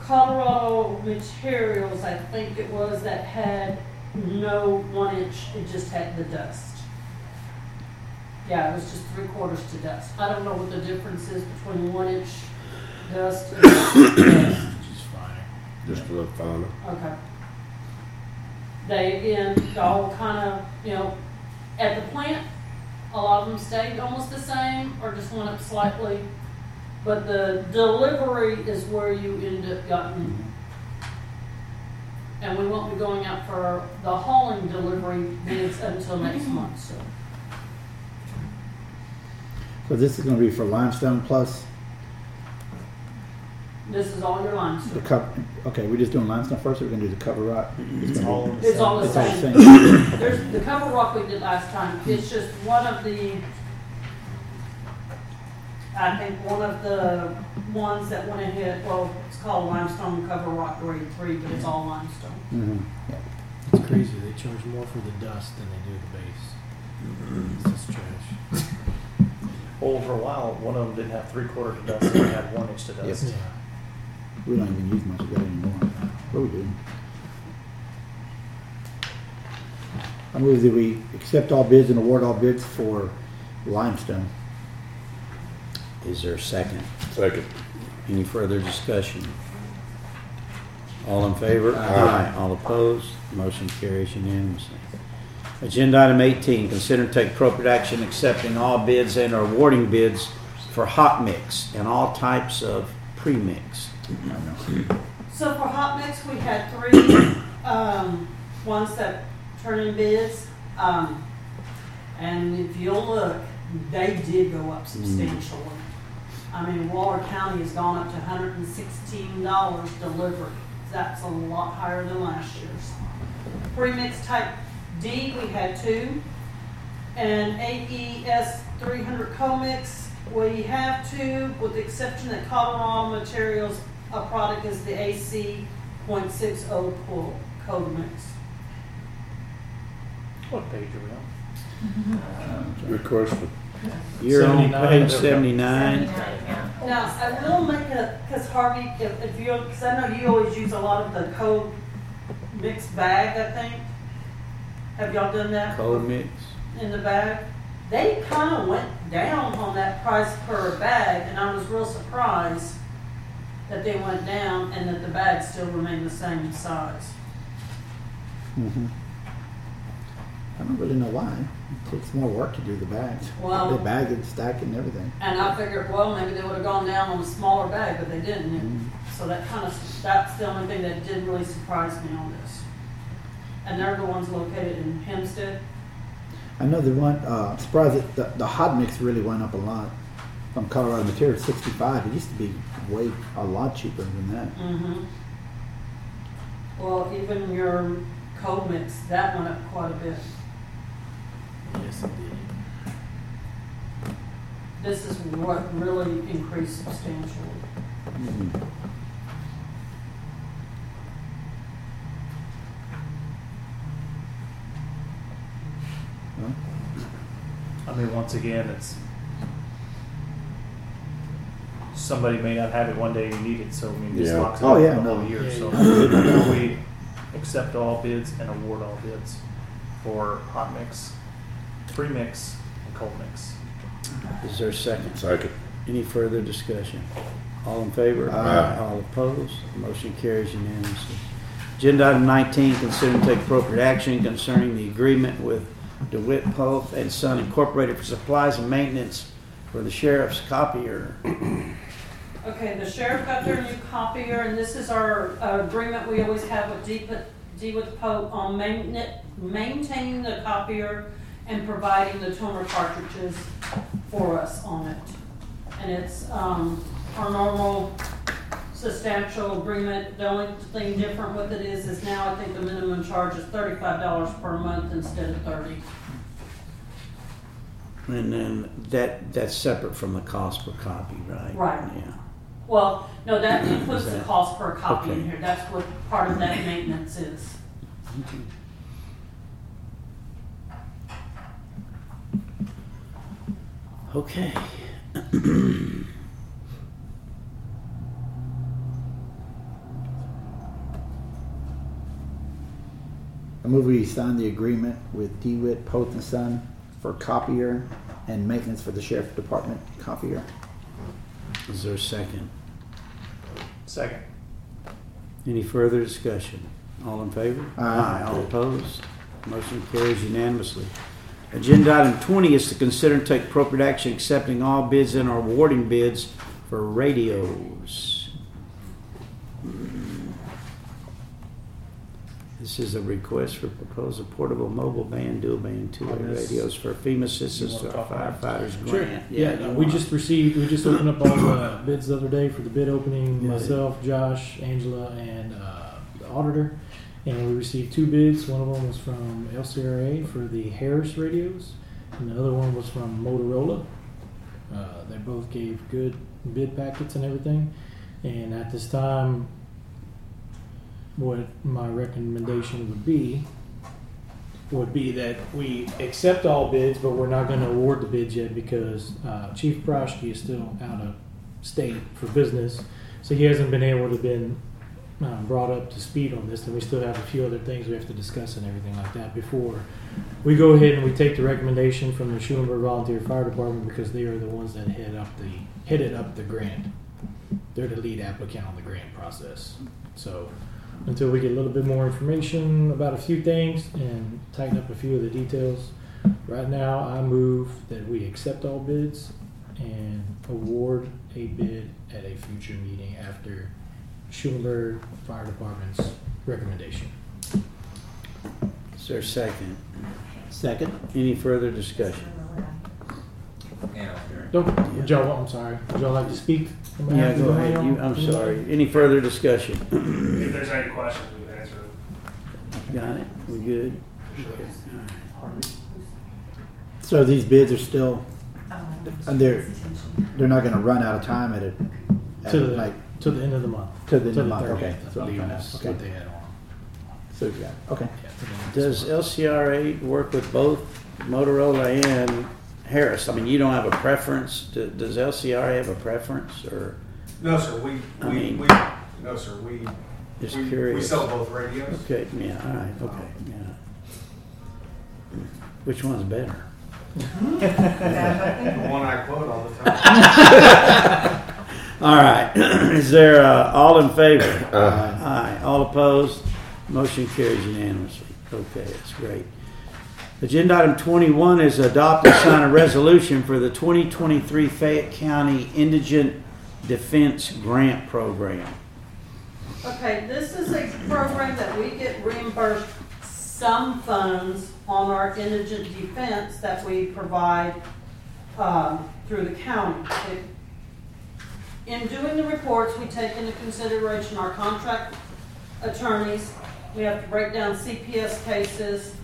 Colorado Materials, I think it was, that had no one inch, it just had the dust. Yeah, it was just three quarters to dust. I don't know what the difference is between one inch dust and, Just fine. Just to look finer. okay. They, again, all kind of, you know, at the plant, a lot of them stayed almost the same or just went up slightly. But the delivery is where you end up gotten. And we won't be going out for the hauling delivery bids until next month, so. So this is going to be for limestone plus This is all your the limestone. cover. Okay, we're just doing limestone first. Or we're going to do the cover rock. It's gonna all in the It's all the It's all the same. same. There's the cover rock we did last time. It's just one of the, I think one of the ones that went ahead, well, it's called limestone cover rock grade three, but it's all limestone. Mm-hmm. It's crazy. They charge more for the dust than they do the base. It's just trash. Well, for a while, one of them didn't have three quarter to dust, they had one inch to dust. Yeah. We don't even use much of that anymore. But we do. I move that we accept all bids and award all bids for limestone. Is there a second? Second. Any further discussion? All in favor? Aye. All opposed? Motion carries unanimously. Agenda item 18, consider and take appropriate action accepting all bids and or awarding bids for hot mix and all types of pre-mix. So for hot mix, we had three, um, ones that turn in bids. Um, and if you'll look, they did go up substantially. I mean, Waller County has gone up to hundred and sixteen dollars delivery. That's a lot higher than last year's. Premix type D, we had two. And AES three hundred cold mix, we have two, with the exception that Colorado Materials, a product is the AC point six oh cold mix. What page are we on? Uh, Good question. You're on 79. page 79. Now, I will make a, because Harvey, if, if you, because I know you always use a lot of the code mixed bag, I think. Have y'all done that? Cold mix. In the bag? They kind of went down on that price per bag, and I was real surprised that they went down and that the bags still remain the same size. Mm-hmm. I don't really know why. It takes more work to do the bags. Well- They bag it, stack and everything. And I figured, well, maybe they would have gone down on a smaller bag, but they didn't. And so that kind of, that's the only thing that did really surprise me on this. And they're the ones located in Hempstead. I know the one, uh, surprised that the, the hot mix really went up a lot. From Colorado Material, sixty-five. It used to be way, a lot cheaper than that. Mm-hmm. Well, even your cold mix, that went up quite a bit. Yes, it did. This is what really increased substantially. Mhm. Well, I once again, it's somebody may not have it one day and need it, so I mean, this Yeah. locks it Oh, up yeah, for the no. whole year. Yeah, So yeah. we accept all bids and award all bids for hot mix, pre-mix, and cold mix. Is there a second? Second. Any further discussion? All in favor? Aye. All opposed? Motion carries unanimously. Agenda item 19, consider and take appropriate action concerning the agreement with DeWitt Poth and Son Incorporated for supplies and maintenance for the sheriff's copier. Okay, the sheriff got their new copier, and this is our agreement we always have with D, D with Poth on main- maintaining the copier and providing the toner cartridges for us on it. And it's, um, our normal substantial agreement. The only thing different with it is, is now I think the minimum charge is thirty-five dollars per month instead of thirty. And then that, that's separate from the cost per copy, right? Right. Yeah. Well, no, that includes the cost per copy in Okay. here. That's what part of that maintenance is. Okay. I move we sign the agreement with DeWitt Poth and Son for copier and maintenance for the sheriff department copier. Is there a second? Second. Any further discussion? All in favor? Aye. All opposed? Motion carries unanimously. Agenda item 20 is to consider and take appropriate action accepting all bids and awarding bids for radios. This is a request for proposal portable mobile band, dual band, two-way On radios for FEMA assistance to our talk about firefighters Sure. grant. Yeah, you we wanna- just received, we just opened up all the bids the other day for the bid opening, Yeah. myself, Josh, Angela, and, uh, the auditor. And we received two bids. One of them was from LCRA for the Harris radios, and the other one was from Motorola. Uh, they both gave good bid packets and everything. And at this time, what my recommendation would be would be that we accept all bids, but we're not going to award the bids yet because uh, Chief Proschke is still out of state for business, so he hasn't been able to been um, brought up to speed on this, and we still have a few other things we have to discuss and everything like that before we go ahead and we take the recommendation from the Schulenburg Volunteer Fire Department because they are the ones that head up the headed up the grant. They're the lead applicant on the grant process. So until we get a little bit more information about a few things and tighten up a few of the details, right now I move that we accept all bids and award a bid at a future meeting after Schulenburg Fire Department's recommendation. Is there a second? Second? Any further discussion? Yeah. Don't, Joe, I'm sorry. Would y'all like to speak? on Yeah, behalf go the ahead. mayor? You- I'm sorry. Any further discussion? If there's any questions, we've answer them. Got it? We good? So these bids are still, and they're, they're not gonna run out of time at it? at To like the, to the end of the month. To the end of the month, 30th, okay. I That's what I'm trying to that's ask. what Okay. they had on. So, yeah, okay. Yeah, to the end of this Does month. LCRA work with both Motorola and Harris? I mean, you don't have a preference. Do- Does LCR have a preference or No, sir, we, I we, mean- we, no, sir, we, just we, we curious? sell both radios. Okay, yeah, all right, okay, yeah. Which one's better? The one I quote all the time. All right, is there, uh, all in favor? Aye. Aye, all opposed? Motion carries unanimously. Okay, that's great. Agenda item 21 is adopt and sign a resolution for the 2023 Fayette County Indigent Defense Grant Program. Okay, this is a program that we get reimbursed some funds on our indigent defense that we provide um, through the county. In doing the reports, we take into consideration our contract attorneys. We have to break down CPS cases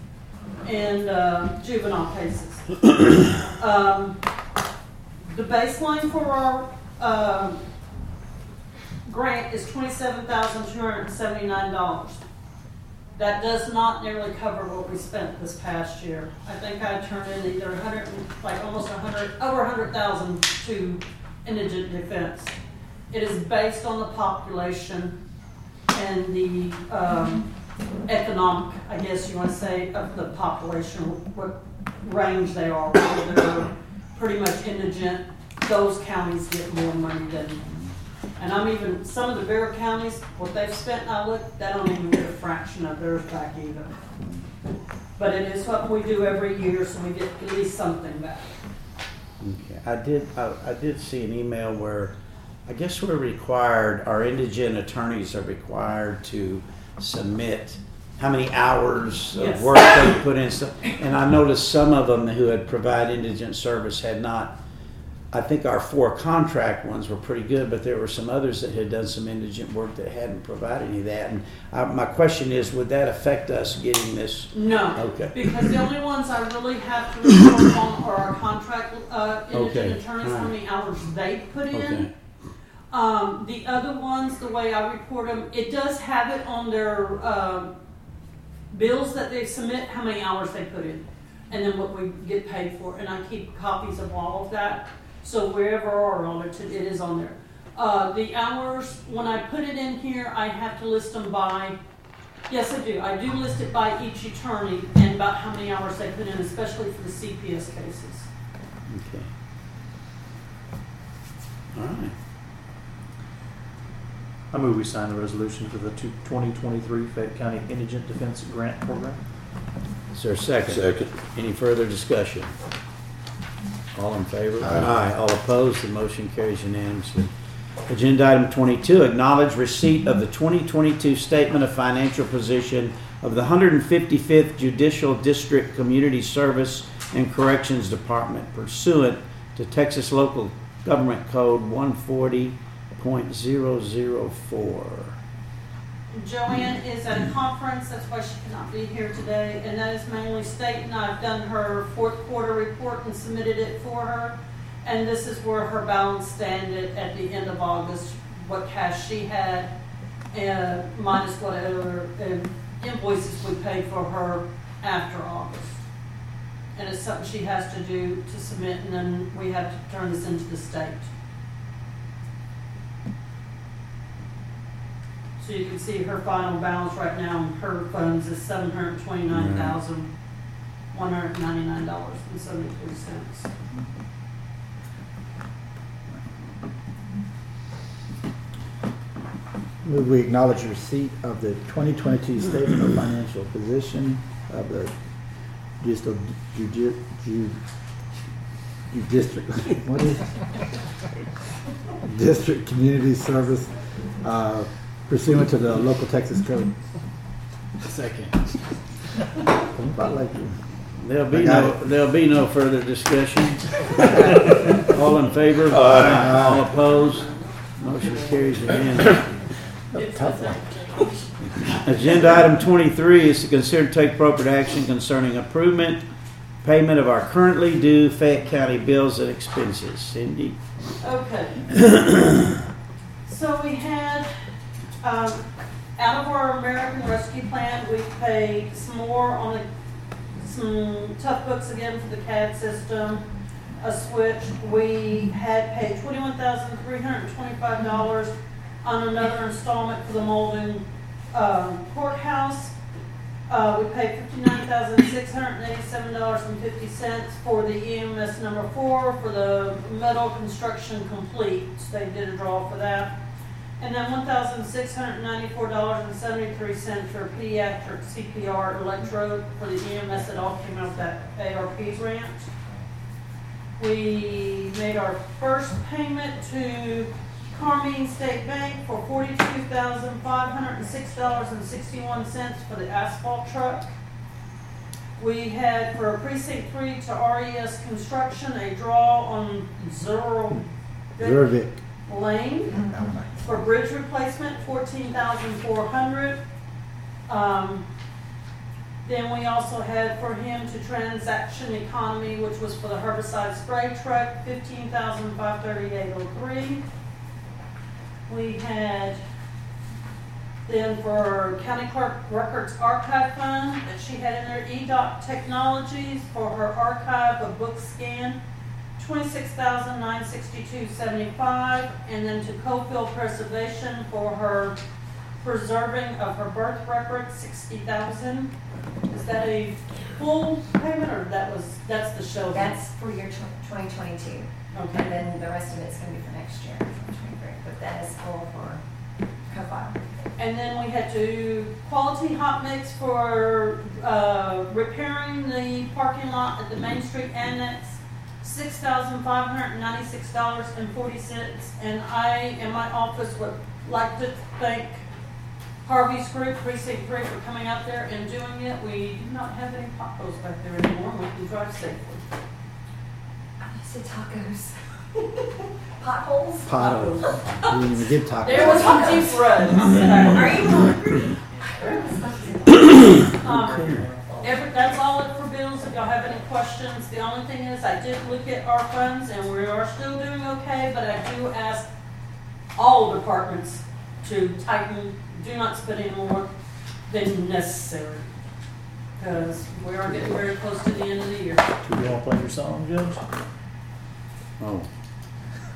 and uh, juvenile cases. Um, The baseline for our um, grant is twenty-seven thousand two hundred and seventy-nine dollars. That does not nearly cover what we spent this past year. I think I turned in either a hundred, like almost a hundred, over a hundred thousand to indigent defense. It is based on the population and the, um, economic, I guess you wanna say, of the population, what range they are, whether they're pretty much indigent, those counties get more money than and I'm even, some of the bigger counties, what they've spent, I look, they don't even get a fraction of theirs back either. But it is what we do every year, so we get at least something back. Okay, I did, I, I did see an email where, I guess we're required, our indigent attorneys are required to submit how many hours of Yes. work they put in, and I noticed some of them who had provided indigent service had not, I think our four contract ones were pretty good, but there were some others that had done some indigent work that hadn't provided any of that, and I, my question is, would that affect us getting this? No, Okay. because the only ones I really have to report on are our contract, uh, Okay, indigent attorneys, how alright. many hours they put Okay. Um, the other ones, the way I report them, it does have it on their, um, bills that they submit, how many hours they put in, and then what we get paid for, and I keep copies of all of that. So wherever are audited, it is on there. Uh, the hours, when I put it in here, I have to list them by, yes, I do, I do list it by each attorney and about how many hours they put in, especially for the CPS cases. Okay. All right. I move we sign the resolution for the two- 2023 Fayette County Indigent Defense Grant Program. Is there a second? Second. Any further discussion? All in favor? Aye. All opposed? The motion carries unanimously. Agenda item 22, acknowledge receipt of the 2022 Statement of Financial Position of the 155th Judicial District Community Service and Corrections Department pursuant to Texas Local Government Code 140.004. Joanne is at a conference, that's why she cannot be here today, and that is mainly stating, I've done her fourth quarter report and submitted it for her. And this is where her balance standed at the end of August, what cash she had, and minus whatever invoices we paid for her after August. And it's something she has to do to submit, and then we have to turn this into the state. So you can see her final balance right now in her funds is seven hundred twenty-nine thousand, one hundred ninety-nine dollars and seventy-three cents. Move we acknowledge receipt of the 2022 Statement of Financial Position of the Judicial, Judi- Ju, Ju District, what is? District Community Service uh, pursuant to the local Texas code. Second. About like, There'll be got no, there'll be no further discussion. All in favor? Aye. All opposed? Motion carries unanimously. tough one. Agenda item twenty-three is to consider and take appropriate action concerning improvement, payment of our currently due Fayette County bills and expenses. Cindy? Okay. So we had, um, out of our American Rescue Plan, we paid some more on the, some Toughbooks again for the CAD system, a switch. We had paid twenty-one thousand three hundred twenty-five dollars on another installment for the Molden, um, courthouse. Uh, we paid fifty-nine thousand, six hundred eighty-seven dollars and fifty cents for the EMS number four for the metal construction complete. They did a draw for that. And then one thousand six hundred ninety-four dollars and seventy-three cents for pediatric CPR electrode for the EMS that all came out of that ARP grant. We made our first payment to Carmine State Bank for forty-two thousand five hundred and six dollars and sixty-one cents for the asphalt truck. We had for a precinct three to RES Construction, a draw on Zero. Zervik. Lane for bridge replacement, fourteen thousand four hundred. Um, then we also had for him to transaction economy, which was for the herbicide spray truck, fifteen thousand five thirty-eight oh three. We had then for county clerk records archive fund that she had in there, EDOT Technologies for her archive of book scan, twenty-six thousand nine sixty-two seventy-five, and then to Kofile Preservation for her preserving of her birth record, sixty thousand. Is that a full payment, or that was, that's the show? That's for your twenty twenty-two. And Okay, then the rest of it's gonna be for next year, twenty twenty-three, but that is full for Kofile. and then we had to quality hot mix for, uh, repairing the parking lot at the Main Street Annex, six thousand five hundred and ninety-six dollars and forty cents, and I, in my office, would like to thank Harvey's Group, Precinct Three, for coming out there and doing it. We do not have any potholes back there anymore, we can drive safely. I said tacos. Potholes? Potholes. We didn't even get tacos. There was some deep ruts. Are you hungry? Um, every, that's all it for bills, if y'all have any questions, the only thing is, I did look at our funds, and we are still doing okay, but I do ask all departments to tighten, do not spend any more than necessary. Cause we are getting very close to the end of the year. Do you want to play your song, Judge? Oh,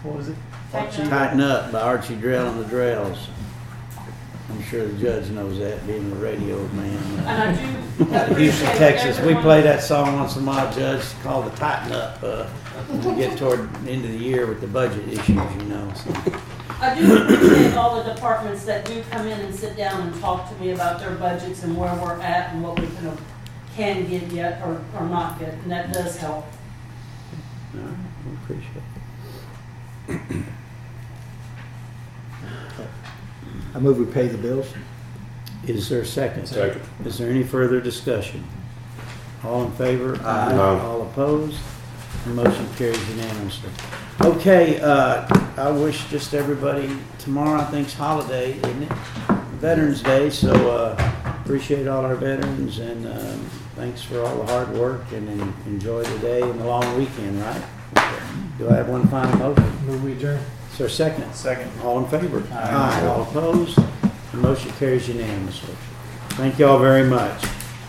What was it? Tighten up. Tighten Up by Archie Drell and the Drells. I'm sure the judge knows that, being a radio man. And I do Out of Houston, appreciate Texas. We everyone- play that song once in a while, Judge, called the Tighten Up. Uh, when we get toward the end of the year with the budget issues, you know. So. I do appreciate all the departments that do come in and sit down and talk to me about their budgets and where we're at and what we can, can get yet or, or not get, and that does help. No, we appreciate it. I move we pay the bills. Is there a second? Second. Is there any further discussion? All in favor? Aye. All opposed? The motion carries unanimously. Okay, uh, I wish just everybody, tomorrow I think's holiday, isn't it? Veterans Day, so, uh, appreciate all our veterans and, um, thanks for all the hard work and en- enjoy the day and the long weekend, right? Do I have one final motion? Move we adjourn. There a second? Second. All in favor? Aye. All opposed? The motion carries unanimously. Thank you all very much.